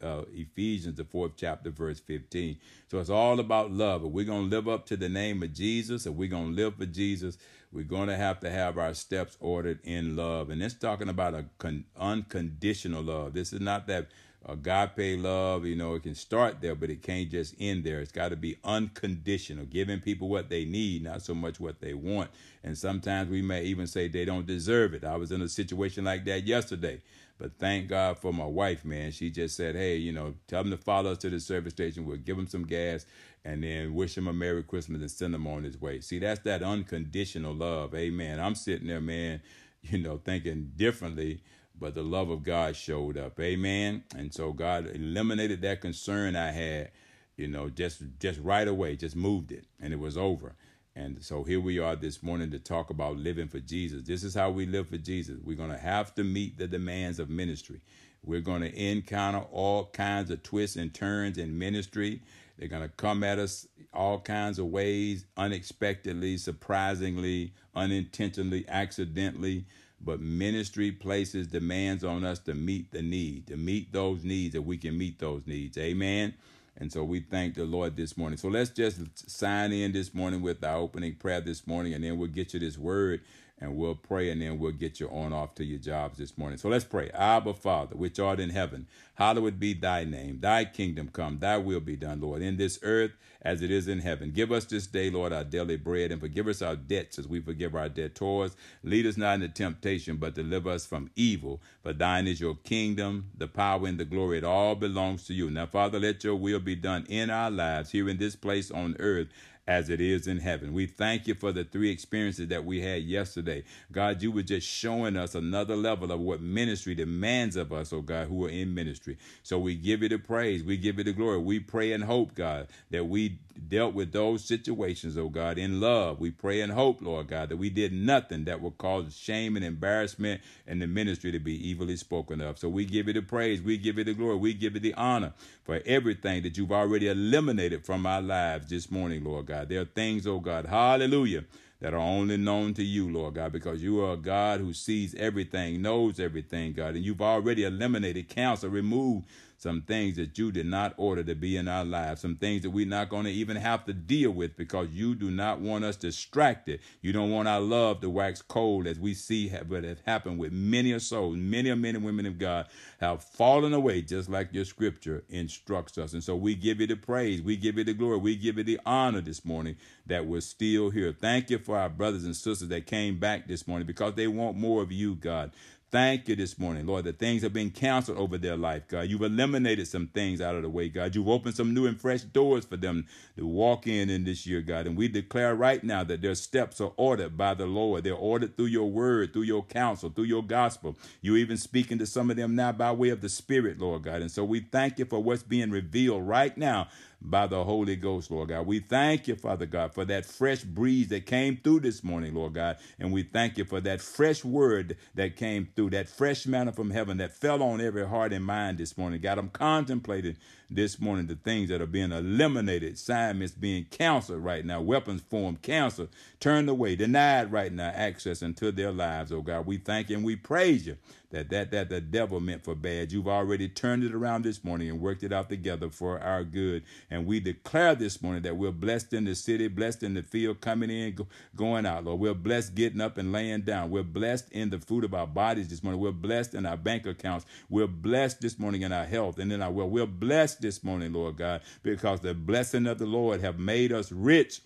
uh, Ephesians, the fourth chapter, verse 15. So it's all about love. If we're going to live up to the name of Jesus, if we're going to live for Jesus, we're going to have to have our steps ordered in love. And it's talking about a con- unconditional love. This is not that agape love, you know, it can start there, but it can't just end there. It's got to be unconditional, giving people what they need, not so much what they want. And sometimes we may even say they don't deserve it. I was in a situation like that yesterday. But thank God for my wife, man. She just said, hey, you know, tell them to follow us to the service station. We'll give them some gas and then wish him a Merry Christmas and send him on his way. See, that's that unconditional love. Amen. I'm sitting there, man, you know, thinking differently but the love of God showed up. Amen. And so God eliminated that concern I had, you know, just just right away, just moved it and it was over. And so here we are this morning to talk about living for Jesus. This is how we live for Jesus. We're going to have to meet the demands of ministry. We're going to encounter all kinds of twists and turns in ministry. They're going to come at us all kinds of ways, unexpectedly, surprisingly, unintentionally, accidentally. But ministry places demands on us to meet the need, to meet those needs, that we can meet those needs. Amen. And so we thank the Lord this morning. So let's just sign in this morning with our opening prayer this morning, and then we'll get you this word and we'll pray and then we'll get you on off to your jobs this morning. So let's pray. Abba, Father, which art in heaven, hallowed be thy name. Thy kingdom come, thy will be done, Lord, in this earth as it is in heaven. Give us this day, Lord, our daily bread and forgive us our debts as we forgive our debtors. Lead us not into temptation, but deliver us from evil. For thine is your kingdom, the power, and the glory. It all belongs to you. Now, Father, let your will be done in our lives here in this place on earth as it is in heaven. We thank you for the three experiences that we had yesterday. God, you were just showing us another level of what ministry demands of us, oh God, who are in ministry. So we give you the praise. We give you the glory. We pray and hope, God, that we dealt with those situations, oh God, in love. We pray and hope, Lord God, that we did nothing that would cause shame and embarrassment in the ministry to be evilly spoken of. So we give you the praise. We give you the glory. We give you the honor for everything that you've already eliminated from our lives this morning, Lord God. God. There are things, oh God, hallelujah, that are only known to you, Lord God, because you are a God who sees everything, knows everything, God, and you've already eliminated, canceled, removed some things that you did not order to be in our lives, some things that we're not going to even have to deal with because you do not want us distracted. You don't want our love to wax cold as we see what has happened with many a soul. Many a men and women of God have fallen away just like your scripture instructs us. And so we give you the praise, we give you the glory, we give you the honor this morning that we're still here. Thank you for our brothers and sisters that came back this morning because they want more of you, God. Thank you this morning, Lord, that things have been canceled over their life, God. You've eliminated some things out of the way, God. You've opened some new and fresh doors for them to walk in in this year, God. And we declare right now that their steps are ordered by the Lord. They're ordered through your word, through your counsel, through your gospel. You're even speaking to some of them now by way of the Spirit, Lord God. And so we thank you for what's being revealed right now by the Holy Ghost, Lord God. We thank you, Father God, for that fresh breeze that came through this morning, Lord God. And we thank you for that fresh word that came through, that fresh manna from heaven that fell on every heart and mind this morning. God, I'm contemplating this morning the things that are being eliminated, assignments being canceled right now, weapons formed, canceled, turned away, denied right now, access into their lives, oh God. We thank and we praise you that that that the devil meant for bad. You've already turned it around this morning and worked it out together for our good. And we declare this morning that we're blessed in the city, blessed in the field, coming in, going out, Lord. We're blessed getting up and laying down. We're blessed in the fruit of our bodies this morning. We're blessed in our bank accounts. We're blessed this morning in our health and in our well. We're blessed this morning, Lord God, because the blessing of the Lord have made us rich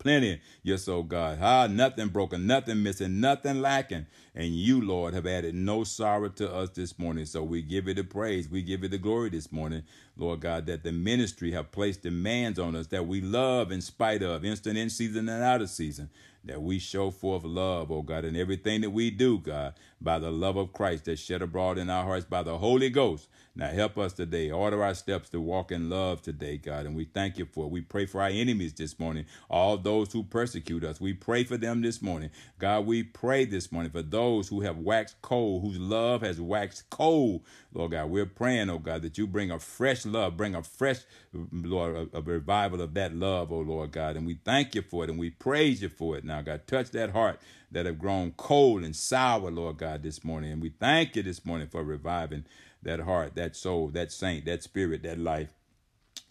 plenty, yes, oh God. Ah, nothing broken, nothing missing, nothing lacking. And you, Lord, have added no sorrow to us this morning. So we give you the praise. We give you the glory this morning, Lord God, that the ministry have placed demands on us that we love in spite of, instant in season and out of season that we show forth love, oh God, in everything that we do, God, by the love of Christ that's shed abroad in our hearts by the Holy Ghost. Now help us today. Order our steps to walk in love today, God. And we thank you for it. We pray for our enemies this morning, all those who persecute us. We pray for them this morning. God, we pray this morning for those who have waxed cold, whose love has waxed cold. Lord God, we're praying, oh God, that you bring a fresh love, bring a fresh, Lord, a, a revival of that love, oh Lord God. And we thank you for it and we praise you for it now, God. Touch that heart that have grown cold and sour, Lord God, this morning. And we thank you this morning for reviving that heart, that soul, that saint, that spirit, that life.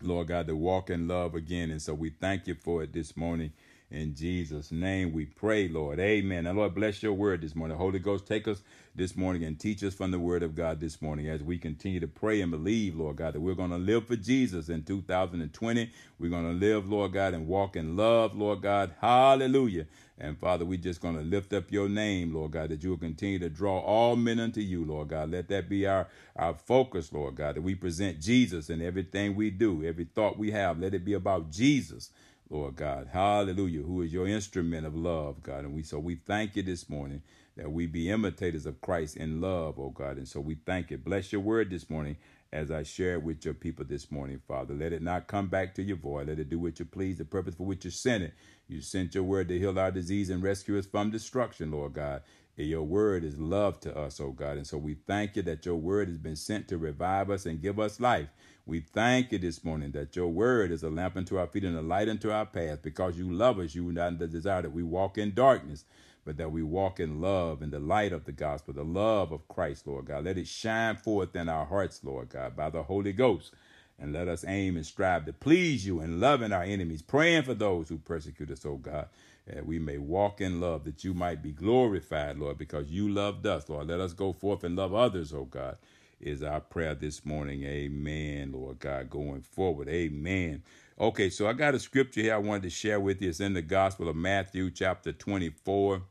Lord God, to walk in love again. And so we thank you for it this morning. In Jesus' name we pray, Lord. Amen. And Lord, bless your word this morning. Holy Ghost, take us this morning and teach us from the word of God this morning as we continue to pray and believe, Lord God, that we're going to live for Jesus in 2020. We're going to live, Lord God, and walk in love, Lord God. Hallelujah. And Father, we're just going to lift up your name, Lord God, that you will continue to draw all men unto you, Lord God. Let that be our, our focus, Lord God, that we present Jesus in everything we do, every thought we have. Let it be about Jesus, Lord God. Hallelujah, who is your instrument of love, God. And we so we thank you this morning that we be imitators of Christ in love, oh God. And so we thank you. Bless your word this morning as I share it with your people this morning, Father. Let it not come back to your void. Let it do what you please, the purpose for which you sent it. You sent your word to heal our disease and rescue us from destruction, Lord God. And your word is love to us, oh God. And so we thank you that your word has been sent to revive us and give us life. We thank you this morning that your word is a lamp unto our feet and a light unto our path. Because you love us, you not desire that we walk in darkness but that we walk in love in the light of the gospel, the love of Christ, Lord God. Let it shine forth in our hearts, Lord God, by the Holy Ghost. And let us aim and strive to please you and loving our enemies, praying for those who persecute us, oh God, that we may walk in love, that you might be glorified, Lord, because you loved us, Lord. Let us go forth and love others, oh God, is our prayer this morning. Amen, Lord God, going forward. Amen. Okay, so I got a scripture here I wanted to share with you. It's in the Gospel of Matthew, chapter 24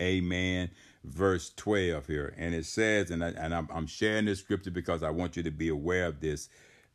amen verse 12 here and it says and, I, and I'm, I'm sharing this scripture because i want you to be aware of this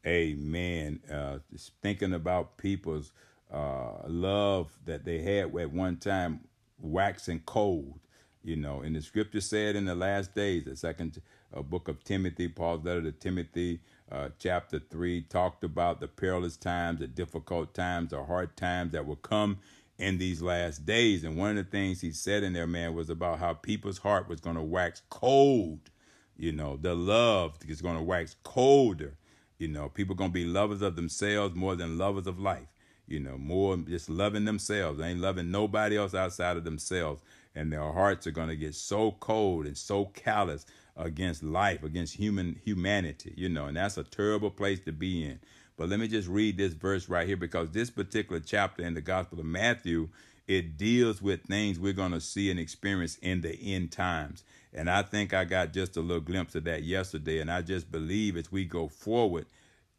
amen uh, thinking about people's uh, love that they had at one time waxing cold you know and the scripture said in the last days the second uh, book of timothy paul's letter to timothy uh, chapter 3 talked about the perilous times the difficult times the hard times that will come in these last days. And one of the things he said in there, man, was about how people's heart was going to wax cold. You know, the love is going to wax colder. You know, people going to be lovers of themselves more than lovers of life. You know, more just loving themselves. They ain't loving nobody else outside of themselves. And their hearts are going to get so cold and so callous against life, against human humanity, you know, and that's a terrible place to be in. But let me just read this verse right here because this particular chapter in the Gospel of Matthew, it deals with things we're going to see and experience in the end times. And I think I got just a little glimpse of that yesterday. And I just believe as we go forward,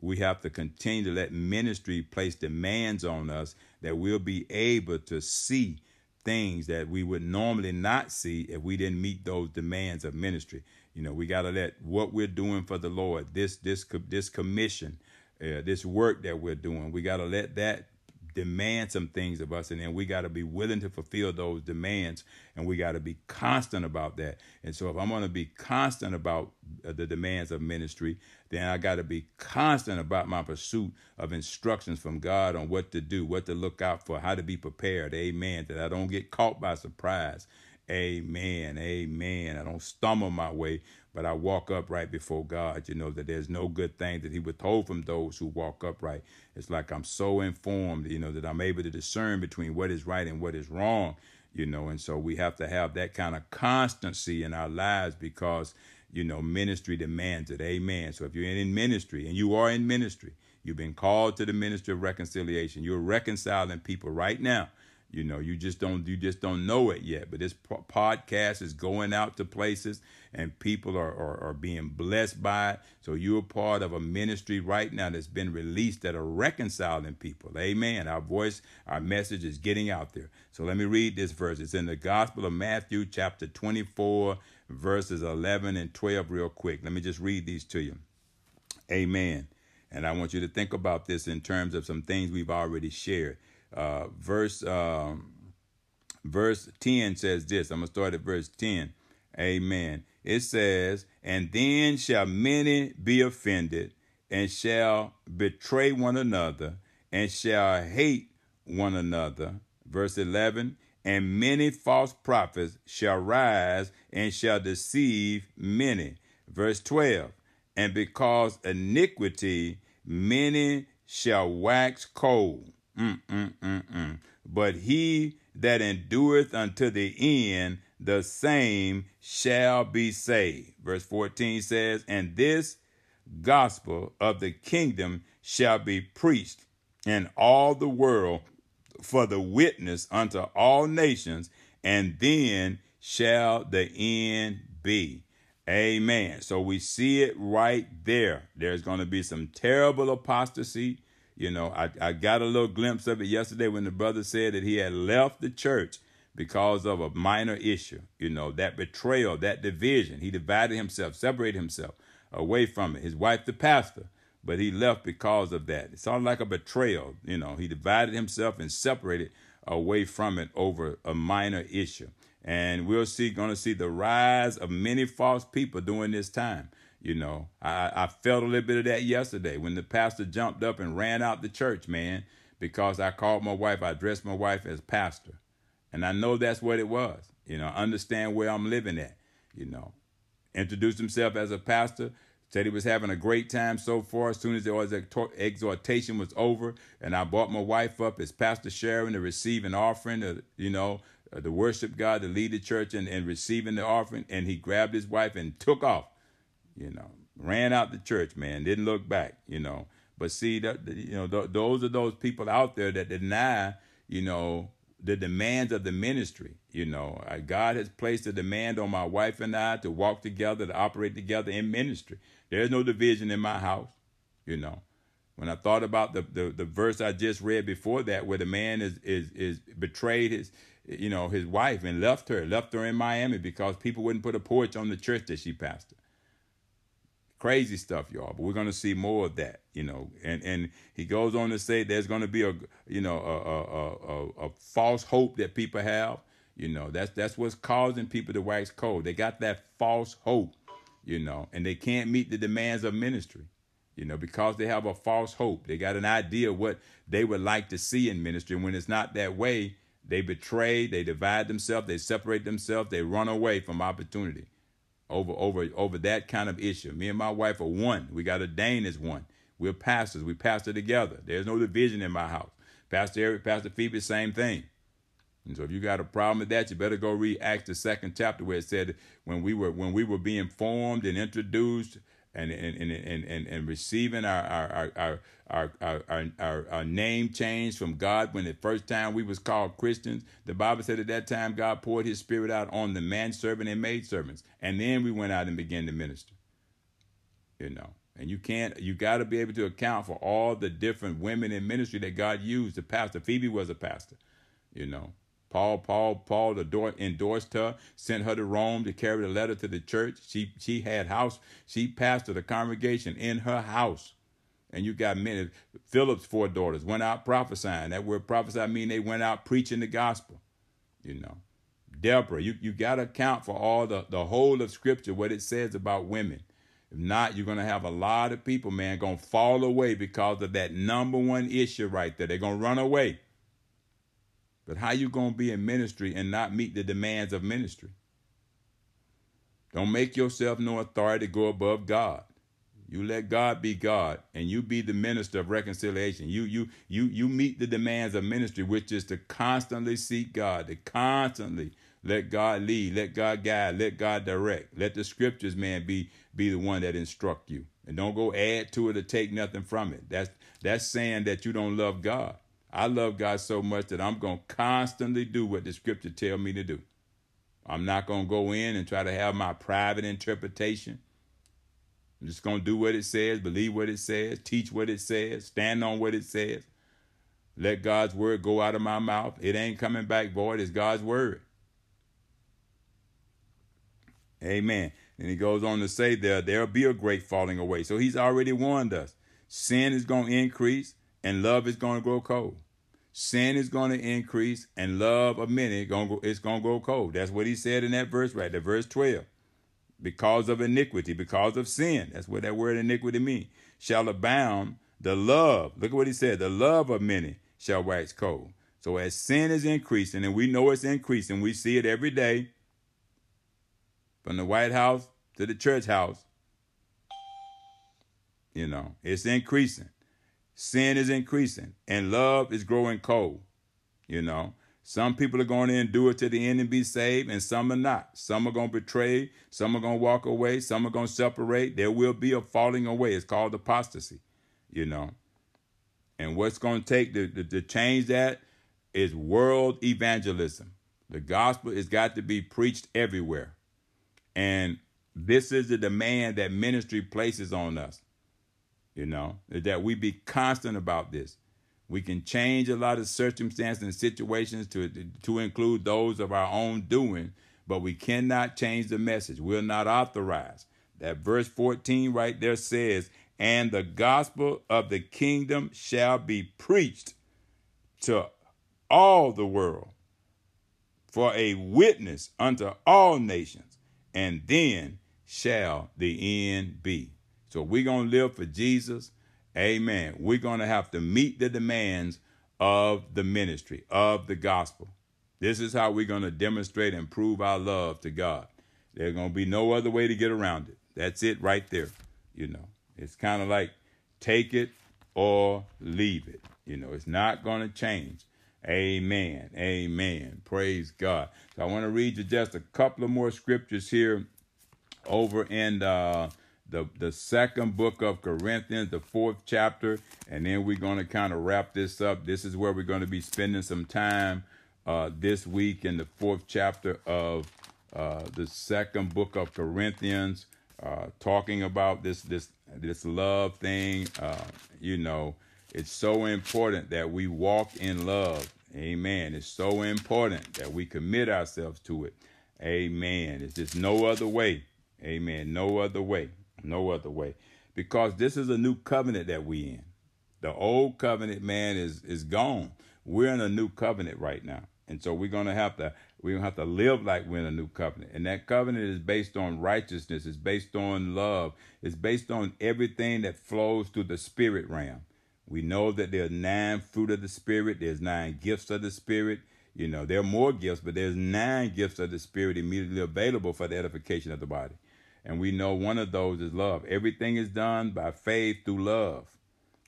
we have to continue to let ministry place demands on us that we'll be able to see things that we would normally not see if we didn't meet those demands of ministry. You know, we got to let what we're doing for the Lord, this this this commission, uh, this work that we're doing, we got to let that demand some things of us and then we got to be willing to fulfill those demands and we got to be constant about that. And so if i'm going to be constant about uh, the demands of ministry then i got to be constant about my pursuit of instructions from god on what to do what to look out for how to be prepared. Amen. That i don't get caught by surprise amen amen i don't stumble my way but I walk upright before God, you know, that there's no good thing that He withhold from those who walk upright. It's like I'm so informed, you know, that I'm able to discern between what is right and what is wrong, you know, and so we have to have that kind of constancy in our lives because, you know, ministry demands it. Amen. So if you're in ministry and you are in ministry, you've been called to the ministry of reconciliation, you're reconciling people right now you know, you just don't you just don't know it yet. But this po- podcast is going out to places, and people are, are are being blessed by it. So you're part of a ministry right now that's been released that are reconciling people. Amen. Our voice, our message is getting out there. So let me read this verse. It's in the Gospel of Matthew, chapter 24, verses 11 and 12, real quick. Let me just read these to you. Amen. And I want you to think about this in terms of some things we've already shared. Uh, verse um, verse 10 says this. I'm going to start at verse 10. Amen. It says, And then shall many be offended, and shall betray one another, and shall hate one another. Verse 11, And many false prophets shall rise, and shall deceive many. Verse 12, And because iniquity many shall wax cold Mm-mm-mm-mm. But he that endureth unto the end, the same shall be saved. Verse 14 says, And this gospel of the kingdom shall be preached in all the world for the witness unto all nations, and then shall the end be. Amen. So we see it right there. There's going to be some terrible apostasy. You know, I, I got a little glimpse of it yesterday when the brother said that he had left the church because of a minor issue. You know, that betrayal, that division. He divided himself, separated himself away from it. His wife, the pastor, but he left because of that. It sounded like a betrayal. You know, he divided himself and separated away from it over a minor issue. And we'll see, going to see the rise of many false people during this time. You know, I, I felt a little bit of that yesterday when the pastor jumped up and ran out the church, man, because I called my wife, I addressed my wife as pastor. And I know that's what it was. You know, understand where I'm living at, you know. Introduced himself as a pastor, said he was having a great time so far. As soon as the exhortation was over, and I brought my wife up as Pastor Sharon to receive an offering, to, you know, uh, to worship God, to lead the church and, and receiving the offering, and he grabbed his wife and took off you know, ran out the church, man, didn't look back, you know. But see, that you know, th- those are those people out there that deny, you know, the demands of the ministry. You know, God has placed a demand on my wife and I to walk together, to operate together in ministry. There's no division in my house, you know. When I thought about the, the, the verse I just read before that, where the man is is is betrayed his you know his wife and left her, left her in Miami because people wouldn't put a porch on the church that she pastored crazy stuff, y'all. But we're going to see more of that, you know. And and he goes on to say there's going to be a you know a, a, a, a false hope that people have. You know that's that's what's causing people to wax cold. They got that false hope, you know, and they can't meet the demands of ministry, you know, because they have a false hope. They got an idea what they would like to see in ministry. And when it's not that way, they betray, they divide themselves, they separate themselves, they run away from opportunity over over over that kind of issue. Me and my wife are one. We got ordained as one. We're pastors. We pastor together. There's no division in my house. Pastor Eric, Pastor Phoebe, same thing. And so if you got a problem with that, you better go read Acts the second chapter where it said when we were when we were being formed and introduced and and and and, and, and receiving our our, our our, our, our, our, our name change from God when the first time we was called Christians. The Bible said at that time God poured his spirit out on the manservant and maidservants. And then we went out and began to minister. You know. And you can't, you got to be able to account for all the different women in ministry that God used. The pastor, Phoebe was a pastor, you know. Paul, Paul, Paul endorsed her, sent her to Rome to carry the letter to the church. She she had house, she pastored a congregation in her house. And you got many. Philip's four daughters went out prophesying. That word prophesy mean they went out preaching the gospel. You know. Deborah, you, you got to account for all the, the whole of scripture, what it says about women. If not, you're going to have a lot of people, man, going to fall away because of that number one issue right there. They're going to run away. But how you going to be in ministry and not meet the demands of ministry? Don't make yourself no authority to go above God. You let God be God and you be the minister of reconciliation. You you you you meet the demands of ministry, which is to constantly seek God, to constantly let God lead, let God guide, let God direct. Let the scriptures, man, be be the one that instruct you. And don't go add to it or take nothing from it. That's that's saying that you don't love God. I love God so much that I'm going to constantly do what the scripture tell me to do. I'm not going to go in and try to have my private interpretation. I'm just going to do what it says, believe what it says, teach what it says, stand on what it says. Let God's word go out of my mouth. It ain't coming back void. It's God's word. Amen. And he goes on to say there, there'll be a great falling away. So he's already warned us. Sin is going to increase and love is going to grow cold sin is going to increase and love a minute going to it's going to go cold. That's what he said in that verse right there, verse 12. Because of iniquity, because of sin. That's what that word iniquity means. Shall abound the love. Look at what he said. The love of many shall wax cold. So as sin is increasing, and we know it's increasing, we see it every day from the White House to the church house. You know, it's increasing sin is increasing and love is growing cold. You know, some people are going to endure to the end and be saved, and some are not. Some are going to betray, some are going to walk away, some are going to separate. There will be a falling away. It's called apostasy, you know. And what's going to take to, to, to change that is world evangelism. The gospel has got to be preached everywhere. And this is the demand that ministry places on us you know, that we be constant about this. We can change a lot of circumstances and situations to, to include those of our own doing, but we cannot change the message. We're not authorized. That verse 14 right there says, And the gospel of the kingdom shall be preached to all the world for a witness unto all nations, and then shall the end be. So we're going to live for Jesus. Amen. We're going to have to meet the demands of the ministry, of the gospel. This is how we're going to demonstrate and prove our love to God. There's going to be no other way to get around it. That's it right there. You know, it's kind of like take it or leave it. You know, it's not going to change. Amen. Amen. Praise God. So I want to read you just a couple of more scriptures here over in uh, the, the second book of Corinthians, the fourth chapter, and then we're going to kind of wrap this up. This is where we're going to be spending some time uh, this week in the fourth chapter of uh, the second book of Corinthians, uh, talking about this this this love thing. Uh, you know, it's so important that we walk in love. Amen. It's so important that we commit ourselves to it. Amen. It's just no other way. Amen. No other way. No other way. Because this is a new covenant that we in. The old covenant, man, is is gone. We're in a new covenant right now. And so we're gonna have to we're gonna have to live like we're in a new covenant. And that covenant is based on righteousness, it's based on love, it's based on everything that flows through the spirit realm. We know that there are nine fruit of the spirit, there's nine gifts of the spirit. You know, there are more gifts, but there's nine gifts of the spirit immediately available for the edification of the body. And we know one of those is love. Everything is done by faith through love.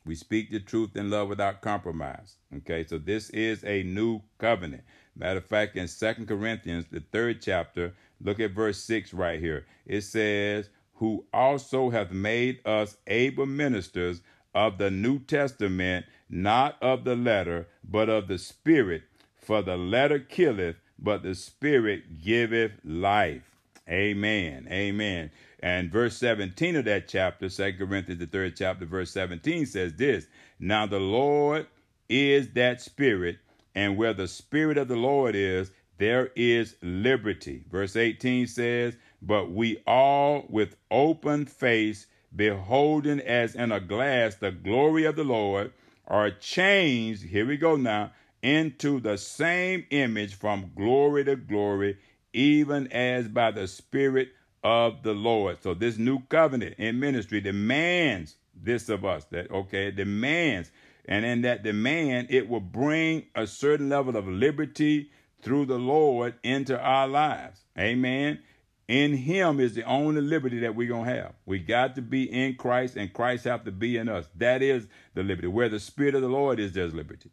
We speak the truth in love without compromise. Okay, so this is a new covenant. Matter of fact, in Second Corinthians, the third chapter, look at verse 6 right here. It says, Who also hath made us able ministers of the New Testament, not of the letter, but of the Spirit. For the letter killeth, but the Spirit giveth life. Amen. Amen. And verse 17 of that chapter, 2 Corinthians, the third chapter, verse 17 says this Now the Lord is that Spirit, and where the Spirit of the Lord is, there is liberty. Verse 18 says, But we all with open face, beholding as in a glass the glory of the Lord, are changed, here we go now, into the same image from glory to glory, even as by the Spirit of the Lord. So this new covenant in ministry demands this of us. That okay, it demands, and in that demand, it will bring a certain level of liberty through the Lord into our lives. Amen. In Him is the only liberty that we're gonna have. We got to be in Christ, and Christ have to be in us. That is the liberty. Where the Spirit of the Lord is, there's liberty.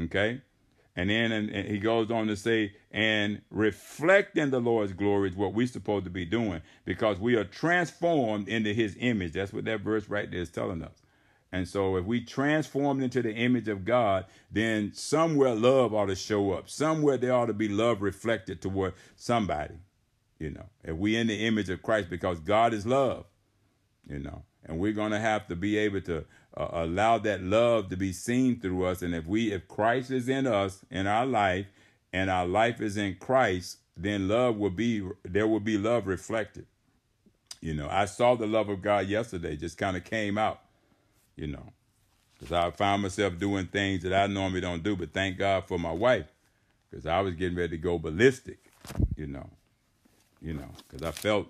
Okay. And then and, he goes on to say, and reflecting the Lord's glory is what we're supposed to be doing because we are transformed into his image. That's what that verse right there is telling us. And so if we transform into the image of God, then somewhere love ought to show up. Somewhere there ought to be love reflected toward somebody. You know, if we in the image of Christ because God is love, you know, and we're going to have to be able to uh, allow that love to be seen through us. And if we, if Christ is in us in our life, and our life is in Christ, then love will be there will be love reflected. You know, I saw the love of God yesterday, just kind of came out. You know, because I found myself doing things that I normally don't do, but thank God for my wife, because I was getting ready to go ballistic. You know, you know, because I felt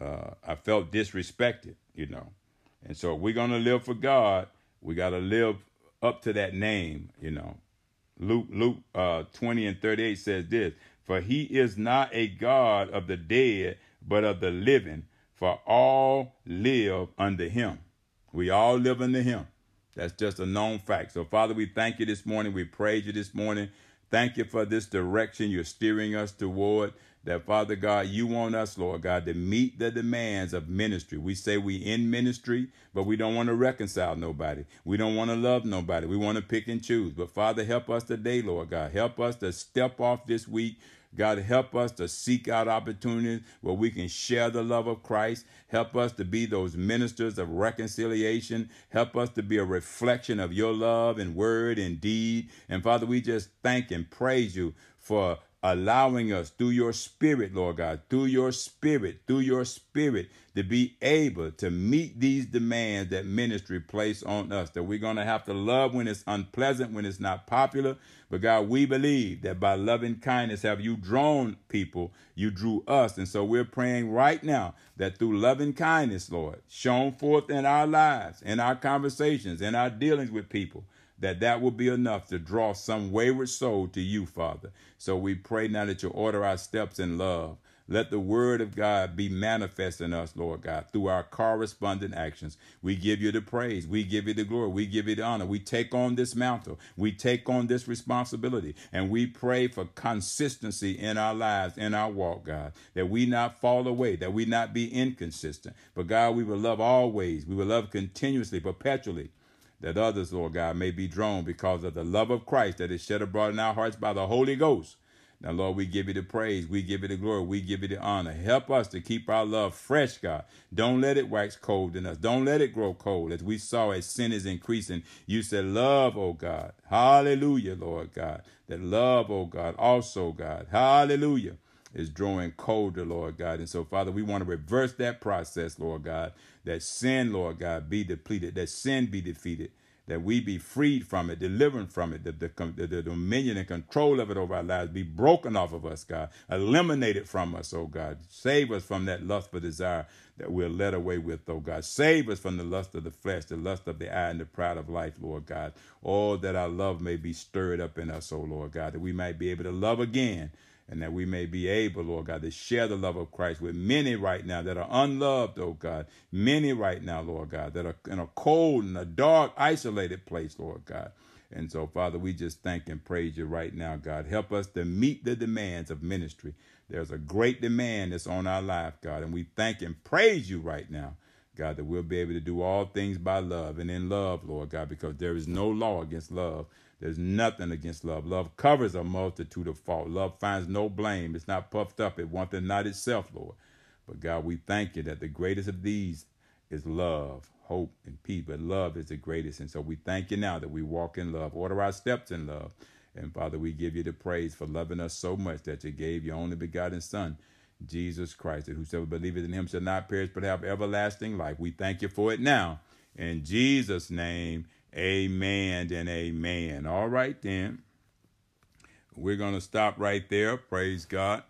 uh, I felt disrespected. You know, and so if we're gonna live for God, we gotta live up to that name, you know. Luke Luke uh, 20 and 38 says this, for he is not a God of the dead, but of the living, for all live under him. We all live under him. That's just a known fact. So, Father, we thank you this morning. We praise you this morning. Thank you for this direction you're steering us toward that Father God, you want us, Lord God, to meet the demands of ministry. We say we in ministry, but we don't want to reconcile nobody. We don't want to love nobody. We want to pick and choose. But Father, help us today, Lord God. Help us to step off this week. God, help us to seek out opportunities where we can share the love of Christ. Help us to be those ministers of reconciliation. Help us to be a reflection of your love and word and deed. And Father, we just thank and praise you for allowing us through your spirit, Lord God, through your spirit, through your spirit to be able to meet these demands that ministry place on us. That we're going to have to love when it's unpleasant, when it's not popular. But God, we believe that by loving kindness have you drawn people, you drew us. And so we're praying right now that through loving kindness, Lord, shown forth in our lives, in our conversations, in our dealings with people, that that will be enough to draw some wayward soul to you, Father. So we pray now that you order our steps in love. Let the word of God be manifest in us, Lord God, through our correspondent actions. We give you the praise. We give you the glory. We give you the honor. We take on this mantle. We take on this responsibility. And we pray for consistency in our lives, in our walk, God, that we not fall away, that we not be inconsistent. But God, we will love always. We will love continuously, perpetually that others, Lord God, may be drawn because of the love of Christ that is shed abroad in our hearts by the Holy Ghost. Now, Lord, we give you the praise. We give you the glory. We give you the honor. Help us to keep our love fresh, God. Don't let it wax cold in us. Don't let it grow cold. As we saw as sin is increasing, you said, Love, oh God. Hallelujah, Lord God. That love, oh God, also, God. Hallelujah is drawing colder, Lord God. And so, Father, we want to reverse that process, Lord God, that sin, Lord God, be depleted, that sin be defeated, that we be freed from it, delivered from it, the, the, the, dominion and control of it over our lives be broken off of us, God. Eliminate it from us, oh God. Save us from that lustful desire that we're led away with, oh God. Save us from the lust of the flesh, the lust of the eye, and the pride of life, Lord God. All that our love may be stirred up in us, oh Lord God, that we might be able to love again and that we may be able, Lord God, to share the love of Christ with many right now that are unloved, oh God. Many right now, Lord God, that are in a cold and a dark, isolated place, Lord God. And so, Father, we just thank and praise you right now, God. Help us to meet the demands of ministry. There's a great demand that's on our life, God, and we thank and praise you right now, God, that we'll be able to do all things by love and in love, Lord God, because there is no law against love. There's nothing against love. Love covers a multitude of fault. Love finds no blame. It's not puffed up. It wants not itself, Lord. But God, we thank you that the greatest of these is love, hope, and peace. But love is the greatest. And so we thank you now that we walk in love. Order our steps in love. And Father, we give you the praise for loving us so much that you gave your only begotten Son, Jesus Christ, that whosoever believeth in him shall not perish but have everlasting life. We thank you for it now. In Jesus' name, amen and amen. All right, then. We're going to stop right there. Praise God.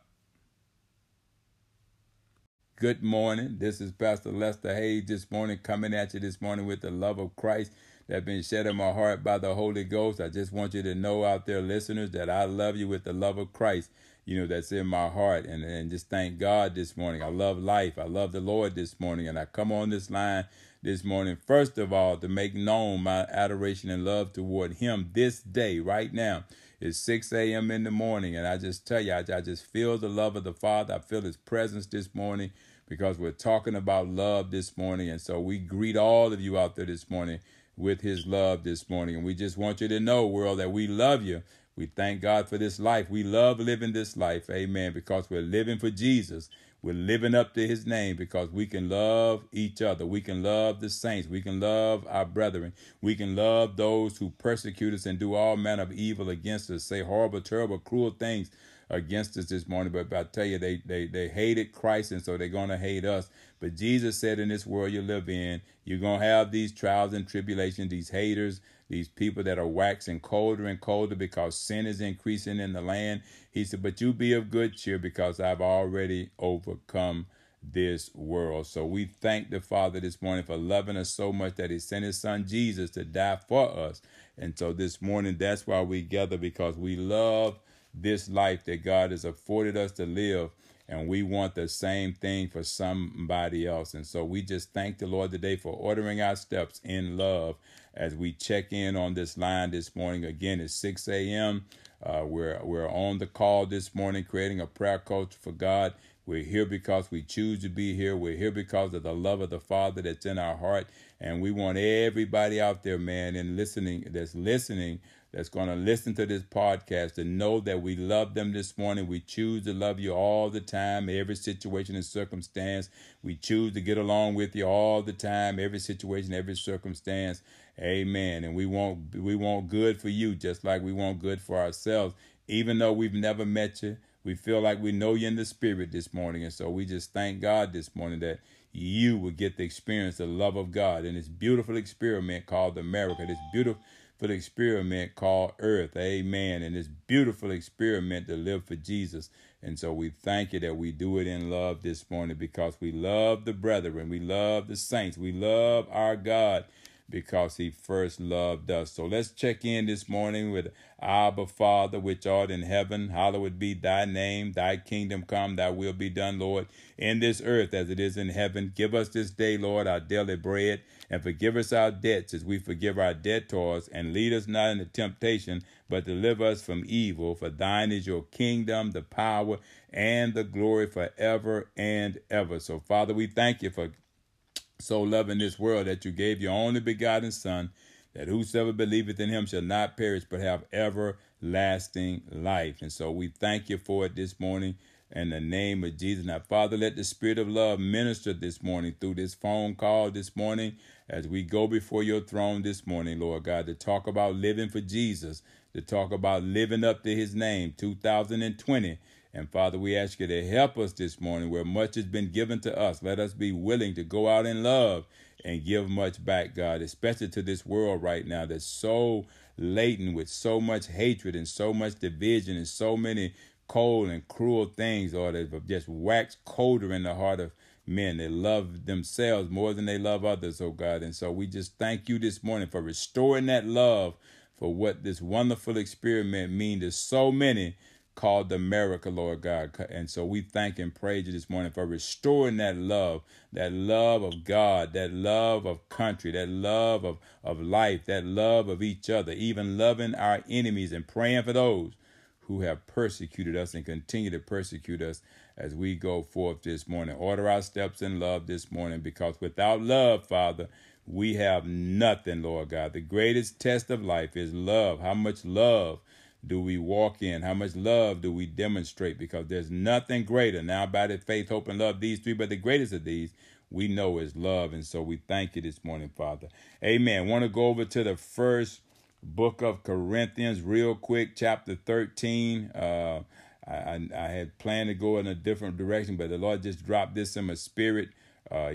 Good morning. This is Pastor Lester Hayes this morning, coming at you this morning with the love of Christ that's been shed in my heart by the Holy Ghost. I just want you to know out there, listeners, that I love you with the love of Christ, you know, that's in my heart. And, and just thank God this morning. I love life. I love the Lord this morning. And I come on this line this morning, first of all, to make known my adoration and love toward Him this day, right now. It's 6 a.m. in the morning. And I just tell you, I, I just feel the love of the Father. I feel His presence this morning because we're talking about love this morning. And so we greet all of you out there this morning with his love this morning. And we just want you to know, world, that we love you. We thank God for this life. We love living this life. Amen. Because we're living for Jesus. We're living up to his name because we can love each other. We can love the saints. We can love our brethren. We can love those who persecute us and do all manner of evil against us, say horrible, terrible, cruel things against us this morning. But I tell you, they they they hated Christ, and so they're gonna hate us. But Jesus said, in this world you live in, you're gonna have these trials and tribulations, these haters, these people that are waxing colder and colder because sin is increasing in the land. He said, but you be of good cheer because I've already overcome this world. So we thank the Father this morning for loving us so much that He sent His Son Jesus to die for us. And so this morning, that's why we gather because we love this life that God has afforded us to live. And we want the same thing for somebody else. And so we just thank the Lord today for ordering our steps in love as we check in on this line this morning. Again, it's 6 a.m. Uh, we're, we're on the call this morning, creating a prayer culture for God. We're here because we choose to be here. We're here because of the love of the Father that's in our heart. And we want everybody out there, man, and listening that's listening that's going to listen to this podcast and know that we love them this morning. We choose to love you all the time, every situation and circumstance. We choose to get along with you all the time, every situation, every circumstance. Amen. And we want we want good for you just like we want good for ourselves. Even though we've never met you, we feel like we know you in the spirit this morning. And so we just thank God this morning that you will get the experience, the love of God in this beautiful experiment called America. This beautiful the experiment called Earth. Amen. And this beautiful experiment to live for Jesus. And so we thank you that we do it in love this morning because we love the brethren, we love the saints, we love our God because he first loved us. So let's check in this morning with Abba Father, which art in heaven. Hallowed be thy name. Thy kingdom come, thy will be done, Lord, in this earth as it is in heaven. Give us this day, Lord, our daily bread, and forgive us our debts as we forgive our debtors, and lead us not into temptation, but deliver us from evil. For thine is your kingdom, the power, and the glory forever and ever. So, Father, we thank you for so loving this world that you gave your only begotten Son, that whosoever believeth in him shall not perish but have everlasting life. And so we thank you for it this morning in the name of Jesus. Now, Father, let the Spirit of love minister this morning through this phone call this morning as we go before your throne this morning, Lord God, to talk about living for Jesus, to talk about living up to his name 2020. And Father, we ask you to help us this morning where much has been given to us. Let us be willing to go out in love and give much back, God, especially to this world right now that's so laden with so much hatred and so much division and so many cold and cruel things, Lord, that have just waxed colder in the heart of men. They love themselves more than they love others, oh God. And so we just thank you this morning for restoring that love for what this wonderful experiment means to so many called America, Lord God. And so we thank and praise you this morning for restoring that love, that love of God, that love of country, that love of, of life, that love of each other, even loving our enemies and praying for those who have persecuted us and continue to persecute us as we go forth this morning. Order our steps in love this morning because without love, Father, we have nothing, Lord God. The greatest test of life is love. How much love do we walk in? How much love do we demonstrate? Because there's nothing greater now by the faith, hope, and love, these three, but the greatest of these we know is love. And so we thank you this morning, Father. Amen. Want to go over to the first book of Corinthians real quick, chapter 13. Uh, I, I had planned to go in a different direction, but the Lord just dropped this in my spirit uh,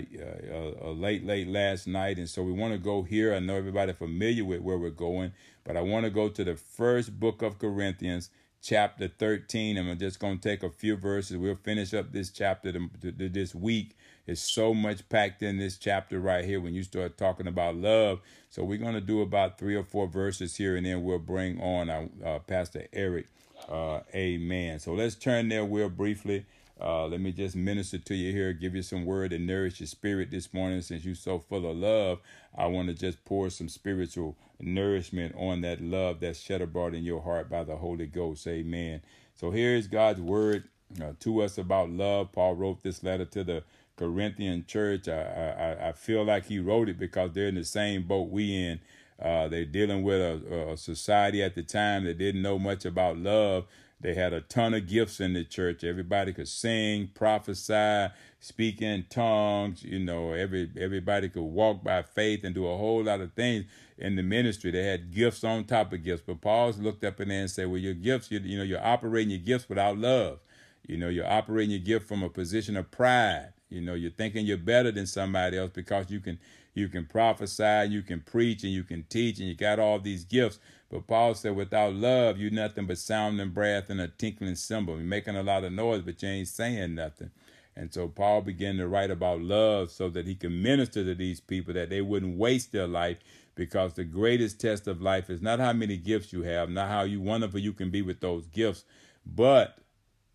uh, uh, late, late last night. And so we want to go here. I know everybody familiar with where we're going, but I want to go to the first book of Corinthians, chapter 13. And I'm just going to take a few verses. We'll finish up this chapter this week. It's so much packed in this chapter right here when you start talking about love. So we're going to do about three or four verses here, and then we'll bring on our, uh, Pastor Eric. Uh, amen. So let's turn there real briefly. Uh, let me just minister to you here, give you some word and nourish your spirit this morning. Since you're so full of love, I want to just pour some spiritual nourishment on that love that's shed abroad in your heart by the Holy Ghost. Amen. So here is God's word uh, to us about love. Paul wrote this letter to the Corinthian church. I, I, I feel like he wrote it because they're in the same boat we in. Uh, they're dealing with a, a society at the time that didn't know much about love they had a ton of gifts in the church. Everybody could sing, prophesy, speak in tongues. You know, every everybody could walk by faith and do a whole lot of things in the ministry. They had gifts on top of gifts. But Paul's looked up in there and said, "Well, your gifts, you, you know, you're operating your gifts without love. You know, you're operating your gift from a position of pride. You know, you're thinking you're better than somebody else because you can you can prophesy, you can preach, and you can teach, and you got all these gifts. But Paul said, without love, you're nothing but sounding breath and a tinkling cymbal. You're making a lot of noise, but you ain't saying nothing. And so Paul began to write about love so that he could minister to these people that they wouldn't waste their life because the greatest test of life is not how many gifts you have, not how you wonderful you can be with those gifts, but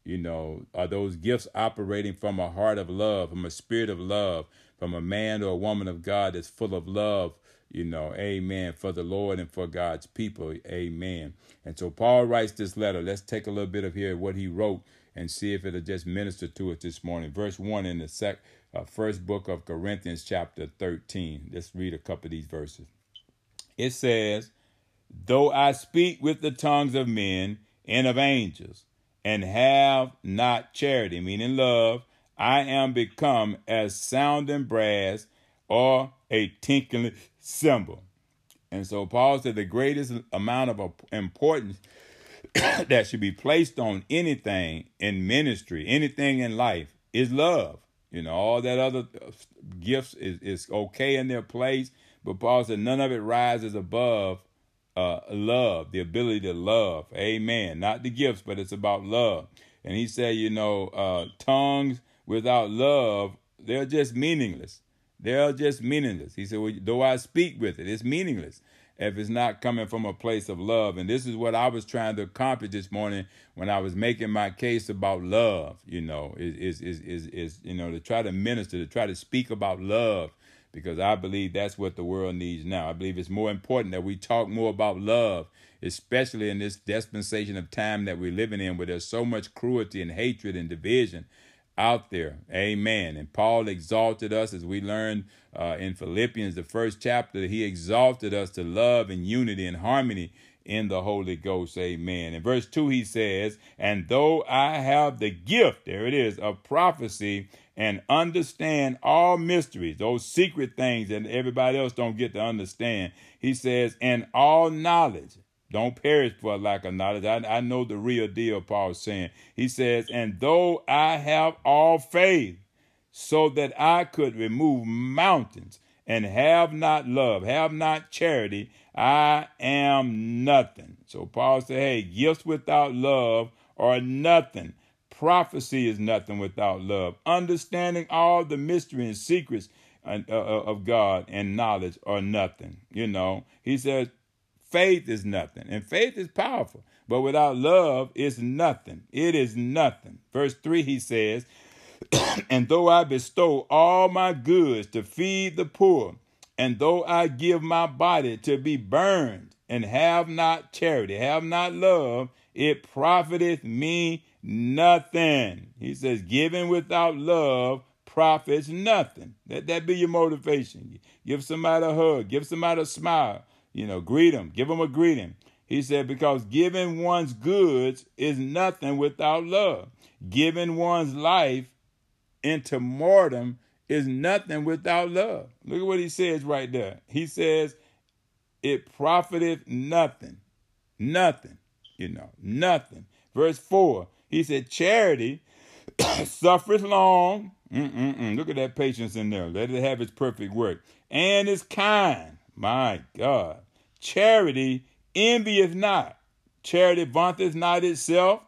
you know, are those gifts operating from a heart of love, from a spirit of love, from a man or a woman of God that's full of love you know, amen, for the Lord and for God's people, amen. And so Paul writes this letter. Let's take a little bit of here what he wrote and see if it'll just minister to us this morning. Verse 1 in the sec, uh, first book of Corinthians, chapter 13. Let's read a couple of these verses. It says, Though I speak with the tongues of men and of angels, and have not charity, meaning love, I am become as sounding brass or a tinkling cymbal. And so Paul said the greatest amount of importance that should be placed on anything in ministry, anything in life, is love. You know, all that other gifts is, is okay in their place, but Paul said none of it rises above uh, love, the ability to love. Amen. Not the gifts, but it's about love. And he said, you know, uh, tongues without love, they're just meaningless. They're just meaningless. He said, well, though I speak with it, it's meaningless if it's not coming from a place of love. And this is what I was trying to accomplish this morning when I was making my case about love, you know, is is is is, you know, to try to minister, to try to speak about love, because I believe that's what the world needs now. I believe it's more important that we talk more about love, especially in this dispensation of time that we're living in where there's so much cruelty and hatred and division out there. Amen. And Paul exalted us as we learned uh, in Philippians, the first chapter, he exalted us to love and unity and harmony in the Holy Ghost. Amen. In verse 2, he says, And though I have the gift, there it is, of prophecy and understand all mysteries, those secret things that everybody else don't get to understand, he says, and all knowledge don't perish for lack of knowledge. I, I know the real deal, Paul's saying. He says, And though I have all faith, so that I could remove mountains, and have not love, have not charity, I am nothing. So Paul said, Hey, gifts without love are nothing. Prophecy is nothing without love. Understanding all the mystery and secrets uh, uh, of God and knowledge are nothing. You know, he says, faith is nothing. And faith is powerful. But without love, it's nothing. It is nothing. Verse 3, he says, And though I bestow all my goods to feed the poor, and though I give my body to be burned, and have not charity, have not love, it profiteth me nothing. He says, giving without love profits nothing. Let that be your motivation. Give somebody a hug, give somebody a smile, you know, greet them, give them a greeting. He said, because giving one's goods is nothing without love. Giving one's life into mortem is nothing without love. Look at what he says right there. He says, it profiteth nothing. Nothing. You know, nothing. Verse 4, he said, charity suffereth long. Mm-mm-mm. Look at that patience in there. Let it have its perfect work. And is kind. My God. Charity envieth not. Charity vaunteth not itself,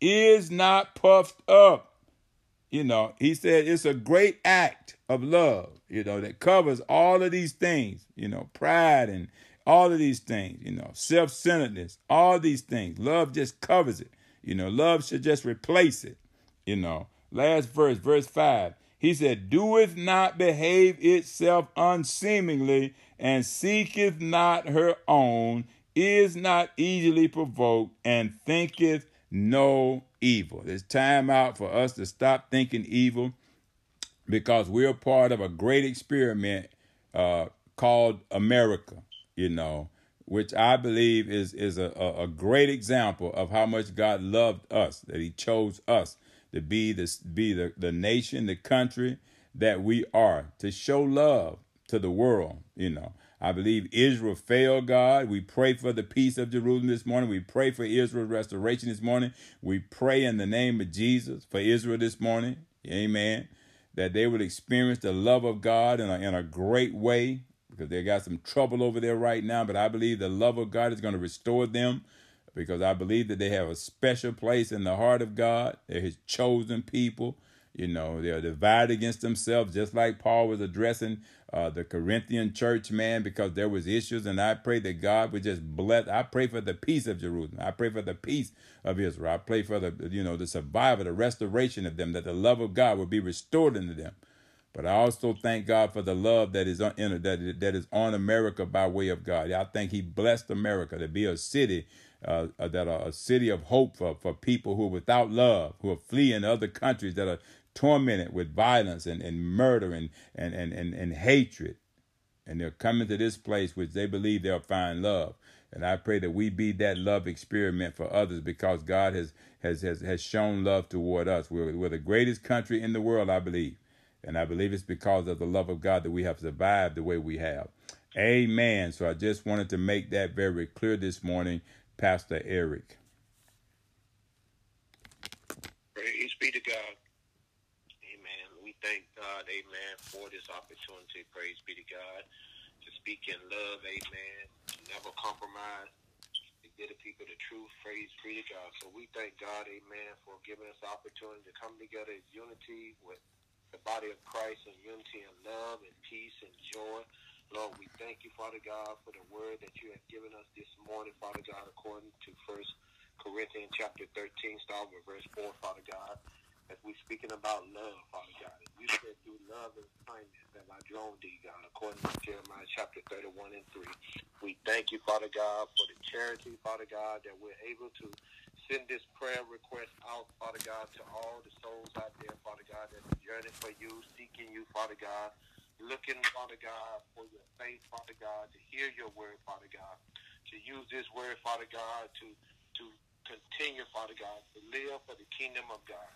is not puffed up. You know, he said it's a great act of love, you know, that covers all of these things, you know, pride and all of these things, you know, self centeredness, all these things. Love just covers it. You know, love should just replace it. You know, last verse, verse 5. He said, Doeth not behave itself unseemingly, and seeketh not her own, is not easily provoked, and thinketh no evil. It's time out for us to stop thinking evil because we're part of a great experiment uh, called America, you know, which I believe is, is a, a great example of how much God loved us, that He chose us to be, the, be the, the nation, the country that we are, to show love to the world, you know. I believe Israel failed God. We pray for the peace of Jerusalem this morning. We pray for Israel's restoration this morning. We pray in the name of Jesus for Israel this morning. Amen. That they would experience the love of God in a, in a great way because they got some trouble over there right now. But I believe the love of God is going to restore them because I believe that they have a special place in the heart of God. They're his chosen people. You know, they're divided against themselves, just like Paul was addressing uh, the Corinthian church, man, because there was issues. And I pray that God would just bless. I pray for the peace of Jerusalem. I pray for the peace of Israel. I pray for the, you know, the survival, the restoration of them, that the love of God would be restored into them. But I also thank God for the love that is on that that is on America by way of God. I think He blessed America to be a city uh, that are a city of hope for, for people who are without love, who are fleeing other countries that are tormented with violence and, and murder and, and, and, and, and hatred. And they're coming to this place which they believe they'll find love. And I pray that we be that love experiment for others because God has has has, has shown love toward us. We're, we're the greatest country in the world, I believe. And I believe it's because of the love of God that we have survived the way we have. Amen. So I just wanted to make that very clear this morning, Pastor Eric. Praise be to God thank God, amen, for this opportunity. Praise be to God. To speak in love, amen. Never compromise. To give the people the truth. Praise be to God. So we thank God, amen, for giving us the opportunity to come together in unity with the body of Christ in unity and love and peace and joy. Lord, we thank you, Father God, for the word that you have given us this morning, Father God, according to First Corinthians chapter 13, starting with verse 4, Father God as we're speaking about love, Father God. You said through love and kindness that I drawn thee, God, according to Jeremiah chapter 31 and 3. We thank you, Father God, for the charity, Father God, that we're able to send this prayer request out, Father God, to all the souls out there, Father God, that's yearning for you, seeking you, Father God, looking, Father God, for your faith, Father God, to hear your word, Father God, to use this word, Father God, to to continue, Father God, to live for the kingdom of God.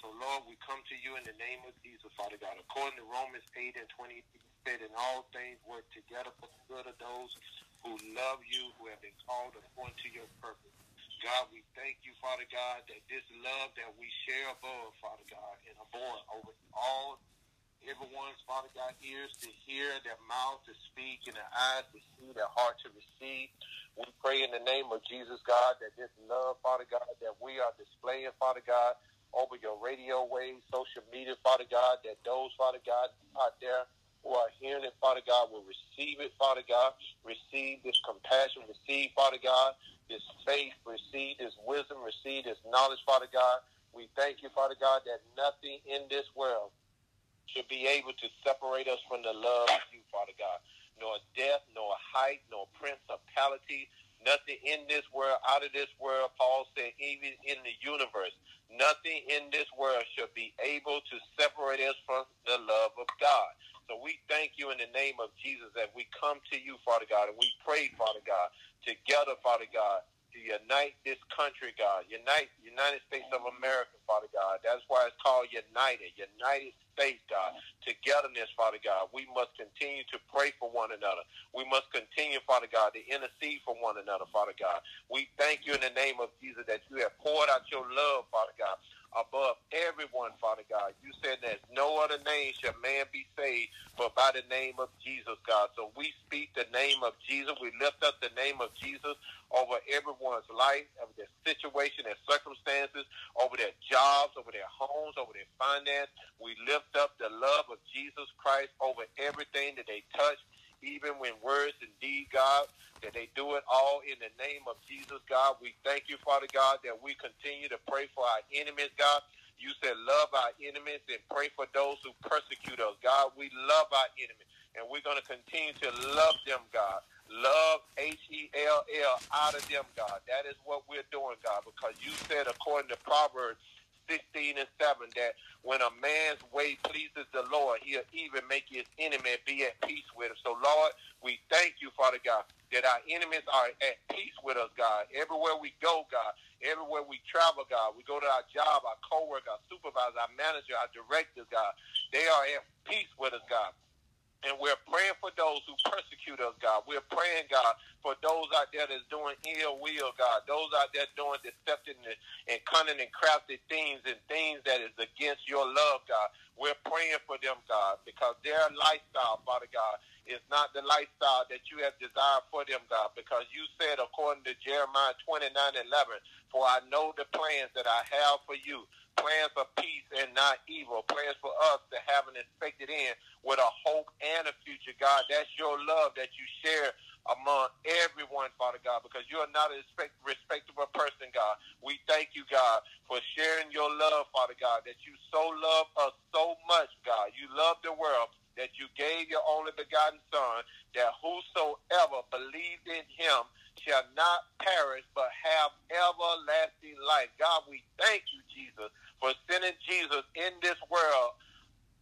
So, Lord, we come to you in the name of Jesus, Father God. According to Romans 8 and 20, said, in all things work together for the good of those who love you, who have been called according to your purpose. God, we thank you, Father God, that this love that we share above, Father God, and above over all everyone's, Father God, ears to hear, their mouth to speak, and their eyes to see, their heart to receive. We pray in the name of Jesus, God, that this love, Father God, that we are displaying, Father God, over your radio waves, social media, Father God, that those, Father God, out there who are hearing it, Father God, will receive it, Father God, receive this compassion, receive, Father God, this faith, receive this wisdom, receive this knowledge, Father God. We thank you, Father God, that nothing in this world should be able to separate us from the love of you, Father God. Nor death, nor height, nor principality, nothing in this world, out of this world, Paul said, even in the universe, nothing in this world should be able to separate us from the love of God. So we thank you in the name of Jesus that we come to you, Father God, and we pray, Father God, together, Father God, to unite this country, God. Unite United States of America, Father God. That's why it's called United. United States, God. Togetherness, Father God. We must continue to pray for one another. We must continue, Father God, to intercede for one another, Father God. We thank you in the name of Jesus that you have poured out your love, Father God above everyone, Father God. You said that no other name shall man be saved but by the name of Jesus, God. So we speak the name of Jesus. We lift up the name of Jesus over everyone's life, over their situation, their circumstances, over their jobs, over their homes, over their finance. We lift up the love of Jesus Christ over everything that they touch, even when words and deed, God that they do it all in the name of Jesus, God. We thank you, Father God, that we continue to pray for our enemies, God. You said love our enemies and pray for those who persecute us. God, we love our enemies, and we're going to continue to love them, God. Love, H-E-L-L, out of them, God. That is what we're doing, God, because you said, according to Proverbs 16 and 7 that when a man's way pleases the Lord, he'll even make his enemy be at peace with him. So, Lord, we thank you, Father God, that our enemies are at peace with us, God. Everywhere we go, God, everywhere we travel, God, we go to our job, our co-worker, our supervisor, our manager, our directors, God, they are at peace with us, God. And we're praying for those who persecute us, God. We're praying, God, for those out there that's doing ill will, God. Those out there doing deceptive and cunning and crafty things and things that is against your love, God. We're praying for them, God, because their lifestyle, Father God, is not the lifestyle that you have desired for them, God, because you said, according to Jeremiah 29 11, for I know the plans that I have for you, plans for peace and not evil, plans for us to have an expected end with a hope and a future, God. That's your love that you share among everyone, Father God, because you are not a respect, respectable person, God. We thank you, God, for sharing your love, Father God, that you so love us so much, God. You love the world that you gave your only begotten Son, that whosoever believed in him shall not perish but have everlasting life. God, we thank you, Jesus, for sending Jesus in this world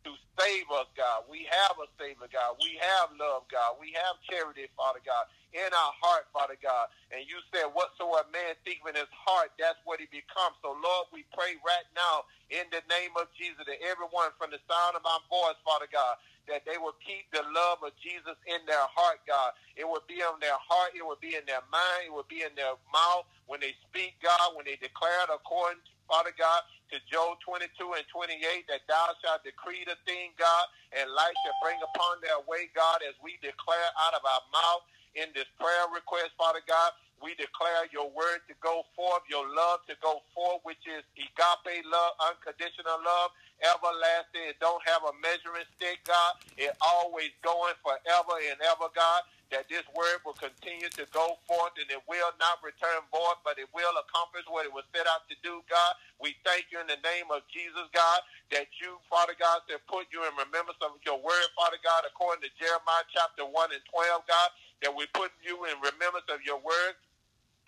to save us, God. We have a Savior, God. We have love, God. We have charity, Father God, in our heart, Father God. And you said, whatsoever man think in his heart, that's what he becomes. So, Lord, we pray right now in the name of Jesus that everyone from the sound of my voice, Father God, that they will keep the love of Jesus in their heart, God. It will be in their heart. It will be in their mind. It will be in their mouth when they speak, God, when they declare it according, Father God, to Job 22 and 28, that thou shalt decree the thing, God, and light shall bring upon their way, God, as we declare out of our mouth in this prayer request, Father God. We declare your word to go forth, your love to go forth, which is agape love, unconditional love, everlasting. It don't have a measuring stick, God. It always going forever and ever, God that this word will continue to go forth and it will not return void, but it will accomplish what it was set out to do, God. We thank you in the name of Jesus, God, that you, Father God, said put you in remembrance of your word, Father God, according to Jeremiah chapter 1 and 12, God, that we put you in remembrance of your word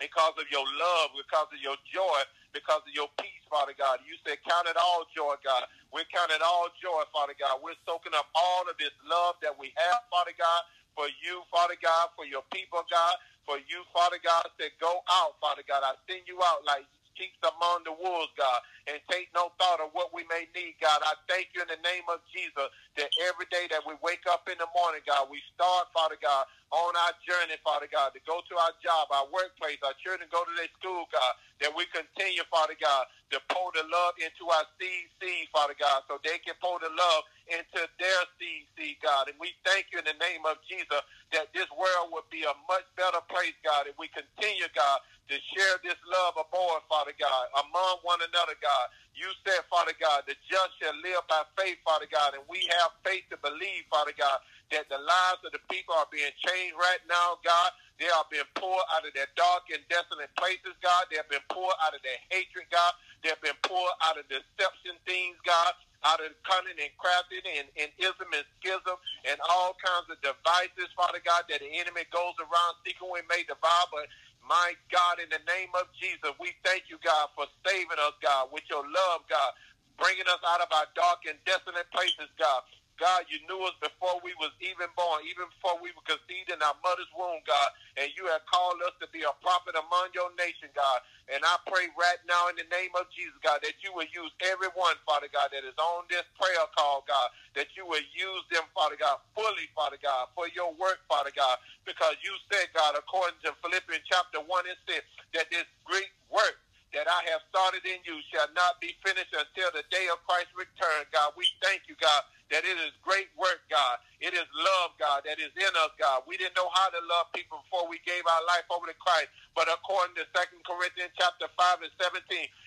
because of your love, because of your joy, because of your peace, Father God. You said, count it all joy, God. We're counting all joy, Father God. We're soaking up all of this love that we have, Father God, for you, Father God, for your people, God, for you, Father God, said, go out, Father God. I send you out like sheep among the wolves, God, and take no thought of what we may need, God. I thank you in the name of Jesus that every day that we wake up in the morning, God, we start, Father God, on our journey, Father God, to go to our job, our workplace, our children go to their school, God, that we continue, Father God, to pour the love into our seed, Father God, so they can pour the love into their seed, God. And we thank you in the name of Jesus that this world would be a much better place, God, if we continue, God, to share this love aboard, Father God, among one another, God. You said, Father God, the just shall live by faith, Father God, and we have faith to believe, Father God, that the lives of the people are being changed right now, God. They are being pulled out of their dark and desolate places, God. They have been pulled out of their hatred, God. They have been pulled out of deception things, God out of cunning and crafting and, and ism and schism and all kinds of devices, Father God, that the enemy goes around seeking we may devour. But my God, in the name of Jesus, we thank you, God, for saving us, God, with your love, God, bringing us out of our dark and desolate places, God. God, you knew us before we was even born, even before we were conceived in our mother's womb, God. And you have called us to be a prophet among your nation, God. And I pray right now in the name of Jesus, God, that you will use everyone, Father God, that is on this prayer call, God, that you will use them, Father God, fully, Father God, for your work, Father God, because you said, God, according to Philippians chapter 1 and 6, that this great work that I have started in you shall not be finished until the day of Christ's return, God. We thank you, God, that it is great work, God. It is love, God, that is in us, God. We didn't know how to love people before we gave our life over to Christ. But according to 2 Corinthians chapter 5 and 17,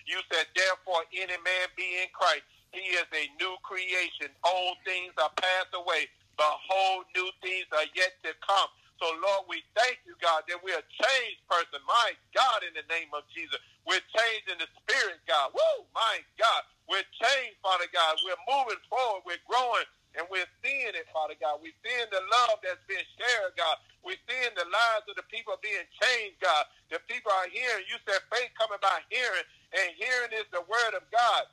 you said, therefore, any man be in Christ. He is a new creation. Old things are passed away. Behold, new things are yet to come. So, Lord, we thank you, God, that we're a changed person. My God, in the name of Jesus. We're changed in the spirit, God. Woo, my God. We're changed, Father God. We're moving forward. We're growing. And we're seeing it, Father God. We're seeing the love that's being shared, God. We're seeing the lives of the people being changed, God. The people are hearing. You said faith coming by hearing, and hearing is the word of God.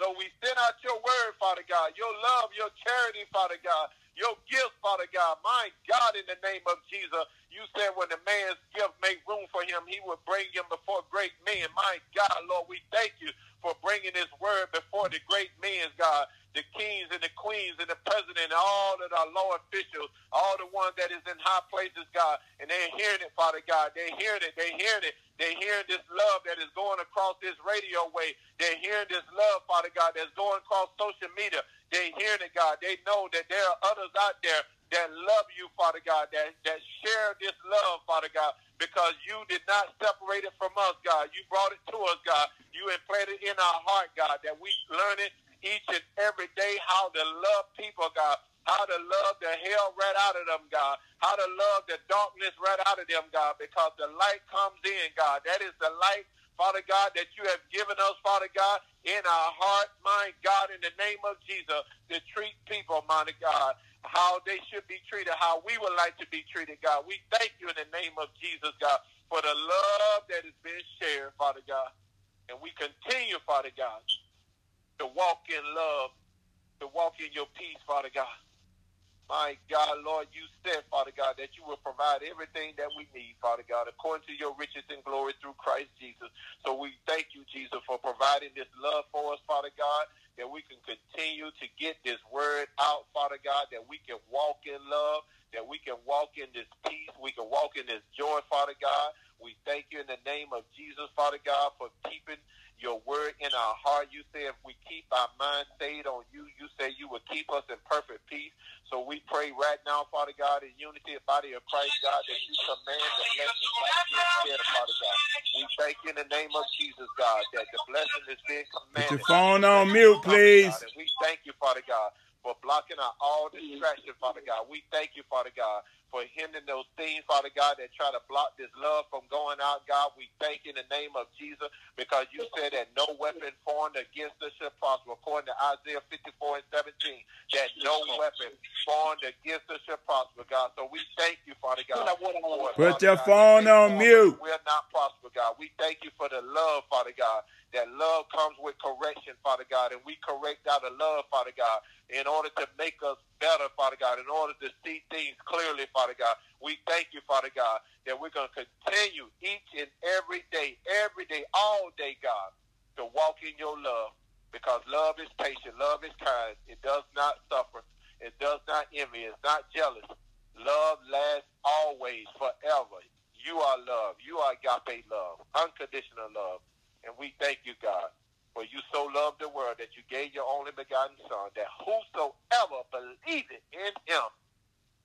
So we send out your word, Father God, your love, your charity, Father God, your gift, Father God. My God, in the name of Jesus, you said when the man's gift make room for him, he would bring him before great men. My God, Lord, we thank you for bringing this word before the great men, God the kings and the queens and the president, and all of our low officials, all the ones that is in high places, God, and they're hearing it, Father God. They're hearing it. They're hearing it. They're hearing this love that is going across this radio wave. They're hearing this love, Father God, that's going across social media. They're hearing it, God. They know that there are others out there that love you, Father God, that, that share this love, Father God, because you did not separate it from us, God. You brought it to us, God. You implanted it in our heart, God, that we learn it each and every day how to love people, God. How to love the hell right out of them, God. How to love the darkness right out of them, God. Because the light comes in, God. That is the light, Father God, that you have given us, Father God, in our heart, mind, God, in the name of Jesus, to treat people, mighty God, how they should be treated, how we would like to be treated, God. We thank you in the name of Jesus, God, for the love that has been shared, Father God. And we continue, Father God, to walk in love, to walk in your peace, Father God. My God, Lord, you said, Father God, that you will provide everything that we need, Father God, according to your riches and glory through Christ Jesus. So we thank you, Jesus, for providing this love for us, Father God, that we can continue to get this word out, Father God, that we can walk in love, that we can walk in this peace, we can walk in this joy, Father God. We thank you in the name of Jesus, Father God, for keeping your word in our heart. You say if we keep our mind stayed on you, you say you will keep us in perfect peace. So we pray right now, Father God, in unity of body of Christ, God, that you command the blessing you said, Father God. We thank you in the name of Jesus, God, that the blessing is being commanded. Put your phone on mute, please. God, and we thank you, Father God, for blocking out all distraction, Father God. We thank you, Father God, for hindering those things, Father God, that try to block this love from going out, God. We thank you in the name of Jesus because you said that no weapon formed against us shall prosper, according to Isaiah 54 and 17, that no weapon formed against us shall prosper, God. So we thank you, Father God. For, Put your phone on mute. We're not prosper, God. We thank you for the love, Father God. That love comes with correction, Father God, and we correct out of love, Father God in order to make us better, Father God, in order to see things clearly, Father God. We thank you, Father God, that we're going to continue each and every day, every day, all day, God, to walk in your love because love is patient, love is kind. It does not suffer. It does not envy. It's not jealous. Love lasts always, forever. You are love. You are agape love, unconditional love. And we thank you, God. For you so loved the world that you gave your only begotten Son, that whosoever believeth in him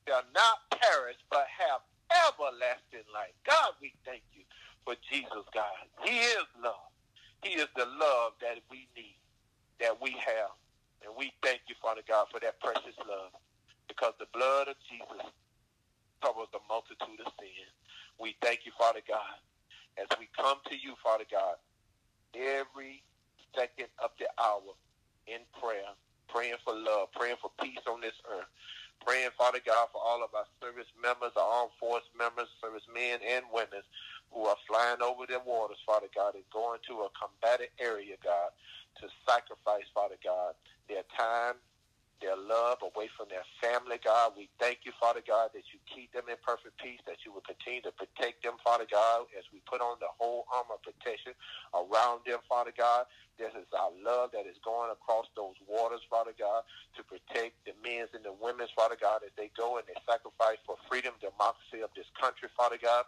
shall not perish, but have everlasting life. God, we thank you for Jesus, God. He is love. He is the love that we need, that we have. And we thank you, Father God, for that precious love. Because the blood of Jesus covers the multitude of sin. We thank you, Father God, as we come to you, Father God, every second of the hour in prayer, praying for love, praying for peace on this earth, praying, Father God, for all of our service members, our armed force members, service men and women who are flying over their waters, Father God, and going to a combated area, God, to sacrifice, Father God, their time, their love away from their family, God. We thank you, Father God, that you keep them in perfect peace, that you will continue to protect them, Father God, as we put on the whole armor protection around them, Father God. This is our love that is going across those waters, Father God, to protect the men's and the women's, Father God, as they go and they sacrifice for freedom, democracy of this country, Father God,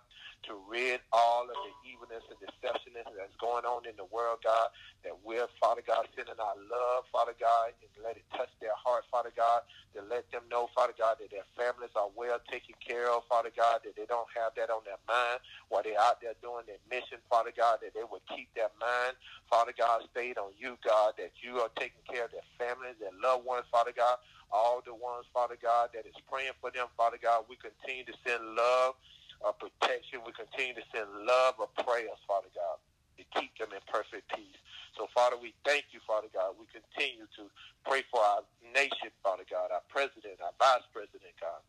to rid all of the evilness and deceptionness that's going on in the world, God, that we're, Father God, sending our love, Father God, and let it touch their heart, Father God, to let them know, Father God, that their families are well taken care of, Father God, that they don't have that on their mind while they're out there doing their mission, Father God, that they will keep their mind, Father God, stayed on you, God, that you are taking care of their families, their loved ones, Father God, all the ones, Father God, that is praying for them, Father God. We continue to send love of protection. We continue to send love of prayers, Father God, to keep them in perfect peace. So, Father, we thank you, Father God. We continue to pray for our nation, Father God, our president, our vice president, God,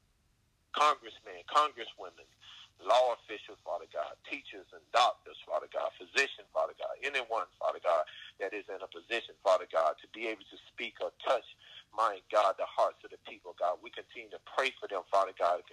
congressmen, congresswomen, law officials, Father God, teachers and doctors, Father God, physicians, Father God, anyone, Father God, that is in a position, Father God, to be able to speak or touch, my God, the hearts of the people, continue to pray for them, Father God,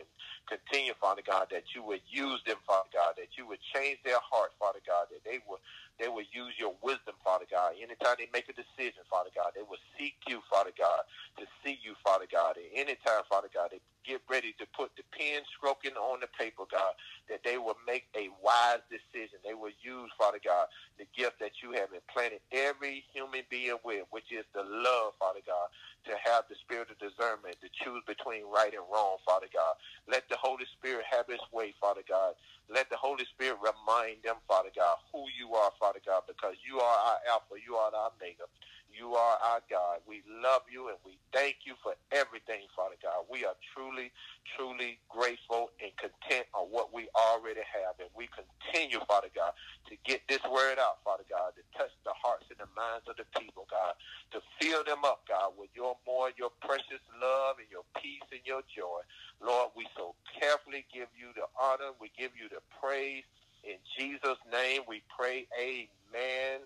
continue, Father God, that you would use them, Father God, that you would change their heart, Father God, that they would they will use your wisdom, Father God. Anytime they make a decision, Father God, they will seek you, Father God, to see you, Father God. And anytime, Father God, they get ready to put the pen stroking on the paper, God, that they will make a wise decision. They will use, Father God, the gift that you have implanted every human being with, which is the love, Father God, to have the spirit of discernment, to choose between right and wrong, Father God. Let the Holy Spirit have its way, Father God. Let the Holy Spirit remind them, Father God, who you are, Father God, because you are our Alpha, you are our Omega. You are our God. We love you and we thank you for everything, Father God. We are truly, truly grateful and content on what we already have. And we continue, Father God, to get this word out, Father God, to touch the hearts and the minds of the people, God, to fill them up, God, with your more, your precious love and your peace and your joy. Lord, we so carefully give you the honor. We give you the praise. In Jesus' name we pray. Amen.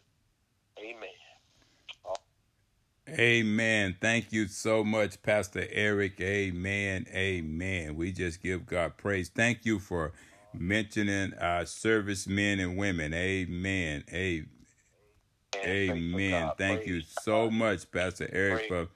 Amen. Amen. Thank you so much, Pastor Eric. Amen. Amen. We just give God praise. Thank you for mentioning our servicemen and women. Amen. Amen. Amen. Thank you so much, Pastor Eric, for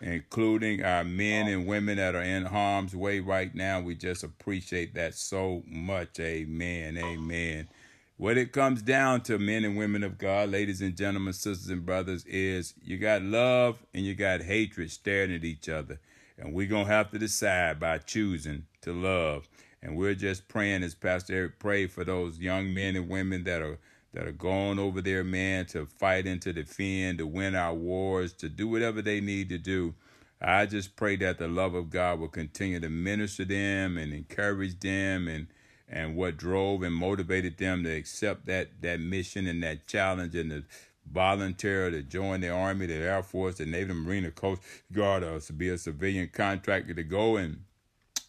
including our men and women that are in harm's way right now. We just appreciate that so much. Amen. Amen. What it comes down to, men and women of God, ladies and gentlemen, sisters and brothers, is you got love and you got hatred staring at each other. And we're going to have to decide by choosing to love. And we're just praying, as Pastor Eric prayed, for those young men and women that are that are going over there, man, to fight and to defend, to win our wars, to do whatever they need to do. I just pray that the love of God will continue to minister them and encourage them and and what drove and motivated them to accept that that mission and that challenge and to volunteer to join the army, the air force, the Navy, the Marine, the Coast Guard, or to be a civilian contractor to go and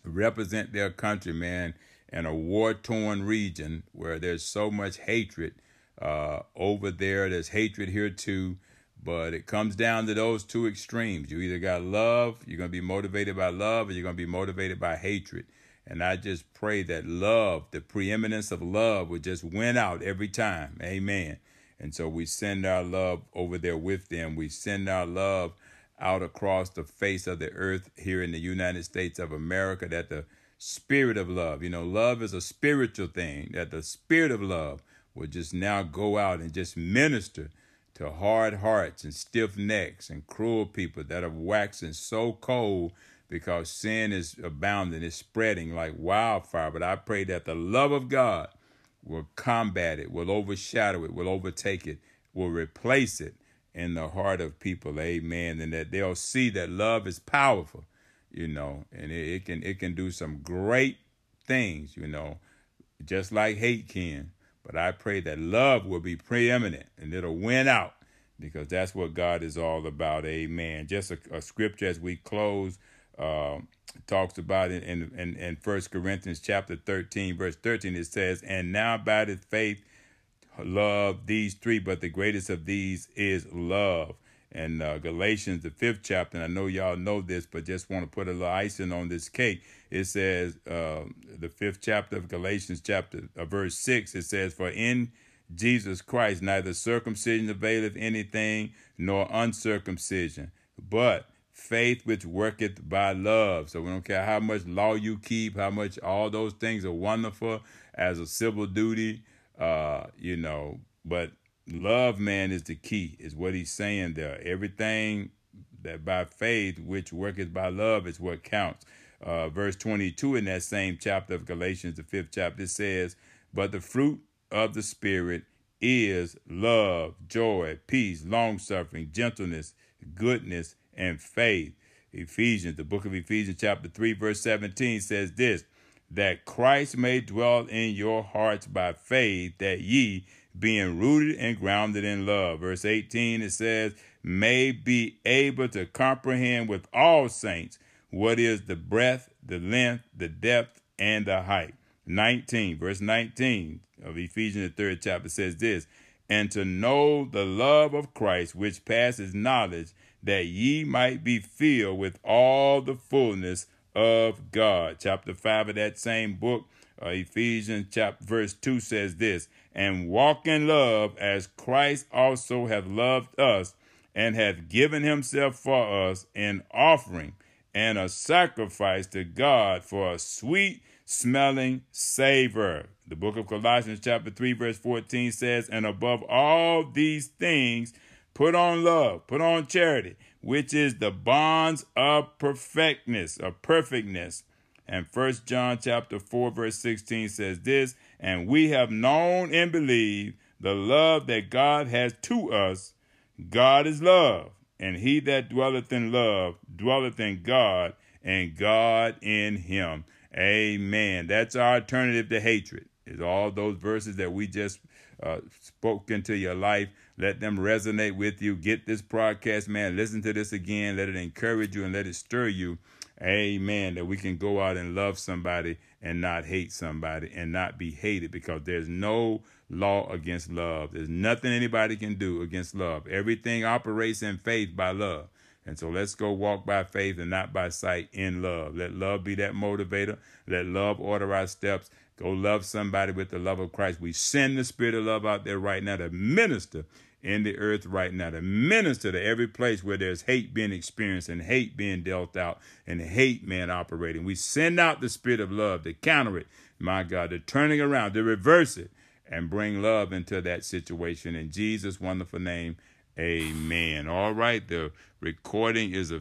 represent their country, man, in a war torn region where there's so much hatred uh, over there. There's hatred here too. But it comes down to those two extremes. You either got love, you're going to be motivated by love, or you're going to be motivated by hatred. And I just pray that love, the preeminence of love, would just win out every time. Amen. And so we send our love over there with them. We send our love out across the face of the earth here in the United States of America that the spirit of love, you know, love is a spiritual thing, that the spirit of love will just now go out and just minister to hard hearts and stiff necks and cruel people that are waxing so cold because sin is abounding, it's spreading like wildfire. But I pray that the love of God will combat it, will overshadow it, will overtake it will replace it in the heart of people. Amen. And that they'll see that love is powerful, you know, and it, it can it can do some great things, you know, just like hate can. But I pray that love will be preeminent and it'll win out because that's what God is all about. Amen. Just a, a scripture as we close uh, talks about it in, in, in 1 Corinthians chapter 13, verse 13. It says, And now abideth faith, love, these three, but the greatest of these is love. And uh, Galatians, the fifth chapter, and I know y'all know this, but just want to put a little icing on this cake. It says, uh, the fifth chapter of Galatians, chapter uh, verse six, it says, "For in Jesus Christ neither circumcision availeth anything, nor uncircumcision, but faith which worketh by love." So we don't care how much law you keep, how much all those things are wonderful as a civil duty, uh, you know, but love man is the key is what he's saying there everything that by faith which worketh by love is what counts uh, verse 22 in that same chapter of galatians the fifth chapter says but the fruit of the spirit is love joy peace long suffering gentleness goodness and faith ephesians the book of ephesians chapter 3 verse 17 says this that christ may dwell in your hearts by faith that ye being rooted and grounded in love. Verse 18 it says, may be able to comprehend with all saints what is the breadth, the length, the depth, and the height. 19, verse 19 of Ephesians, the third chapter says this, and to know the love of Christ, which passes knowledge, that ye might be filled with all the fullness of God. Chapter 5 of that same book, uh, Ephesians chapter verse 2 says this, and walk in love as Christ also hath loved us and hath given himself for us an offering and a sacrifice to God for a sweet smelling savor. The book of Colossians chapter 3 verse 14 says, and above all these things, put on love, put on charity, which is the bonds of perfectness, of perfectness. And First John chapter 4 verse 16 says this, and we have known and believed the love that God has to us. God is love, and he that dwelleth in love dwelleth in God, and God in him. Amen. That's our alternative to hatred. Is all those verses that we just uh, into your life. Let them resonate with you. Get this broadcast, man. Listen to this again. Let it encourage you and let it stir you Amen. That we can go out and love somebody and not hate somebody and not be hated because there's no law against love. There's nothing anybody can do against love. Everything operates in faith by love. And so let's go walk by faith and not by sight in love. Let love be that motivator. Let love order our steps. Go love somebody with the love of Christ. We send the spirit of love out there right now to minister in the earth right now to minister to every place where there's hate being experienced and hate being dealt out and hate man operating. We send out the spirit of love to counter it, my God, to turning around, to reverse it and bring love into that situation. In Jesus' wonderful name, amen. All right, the recording is a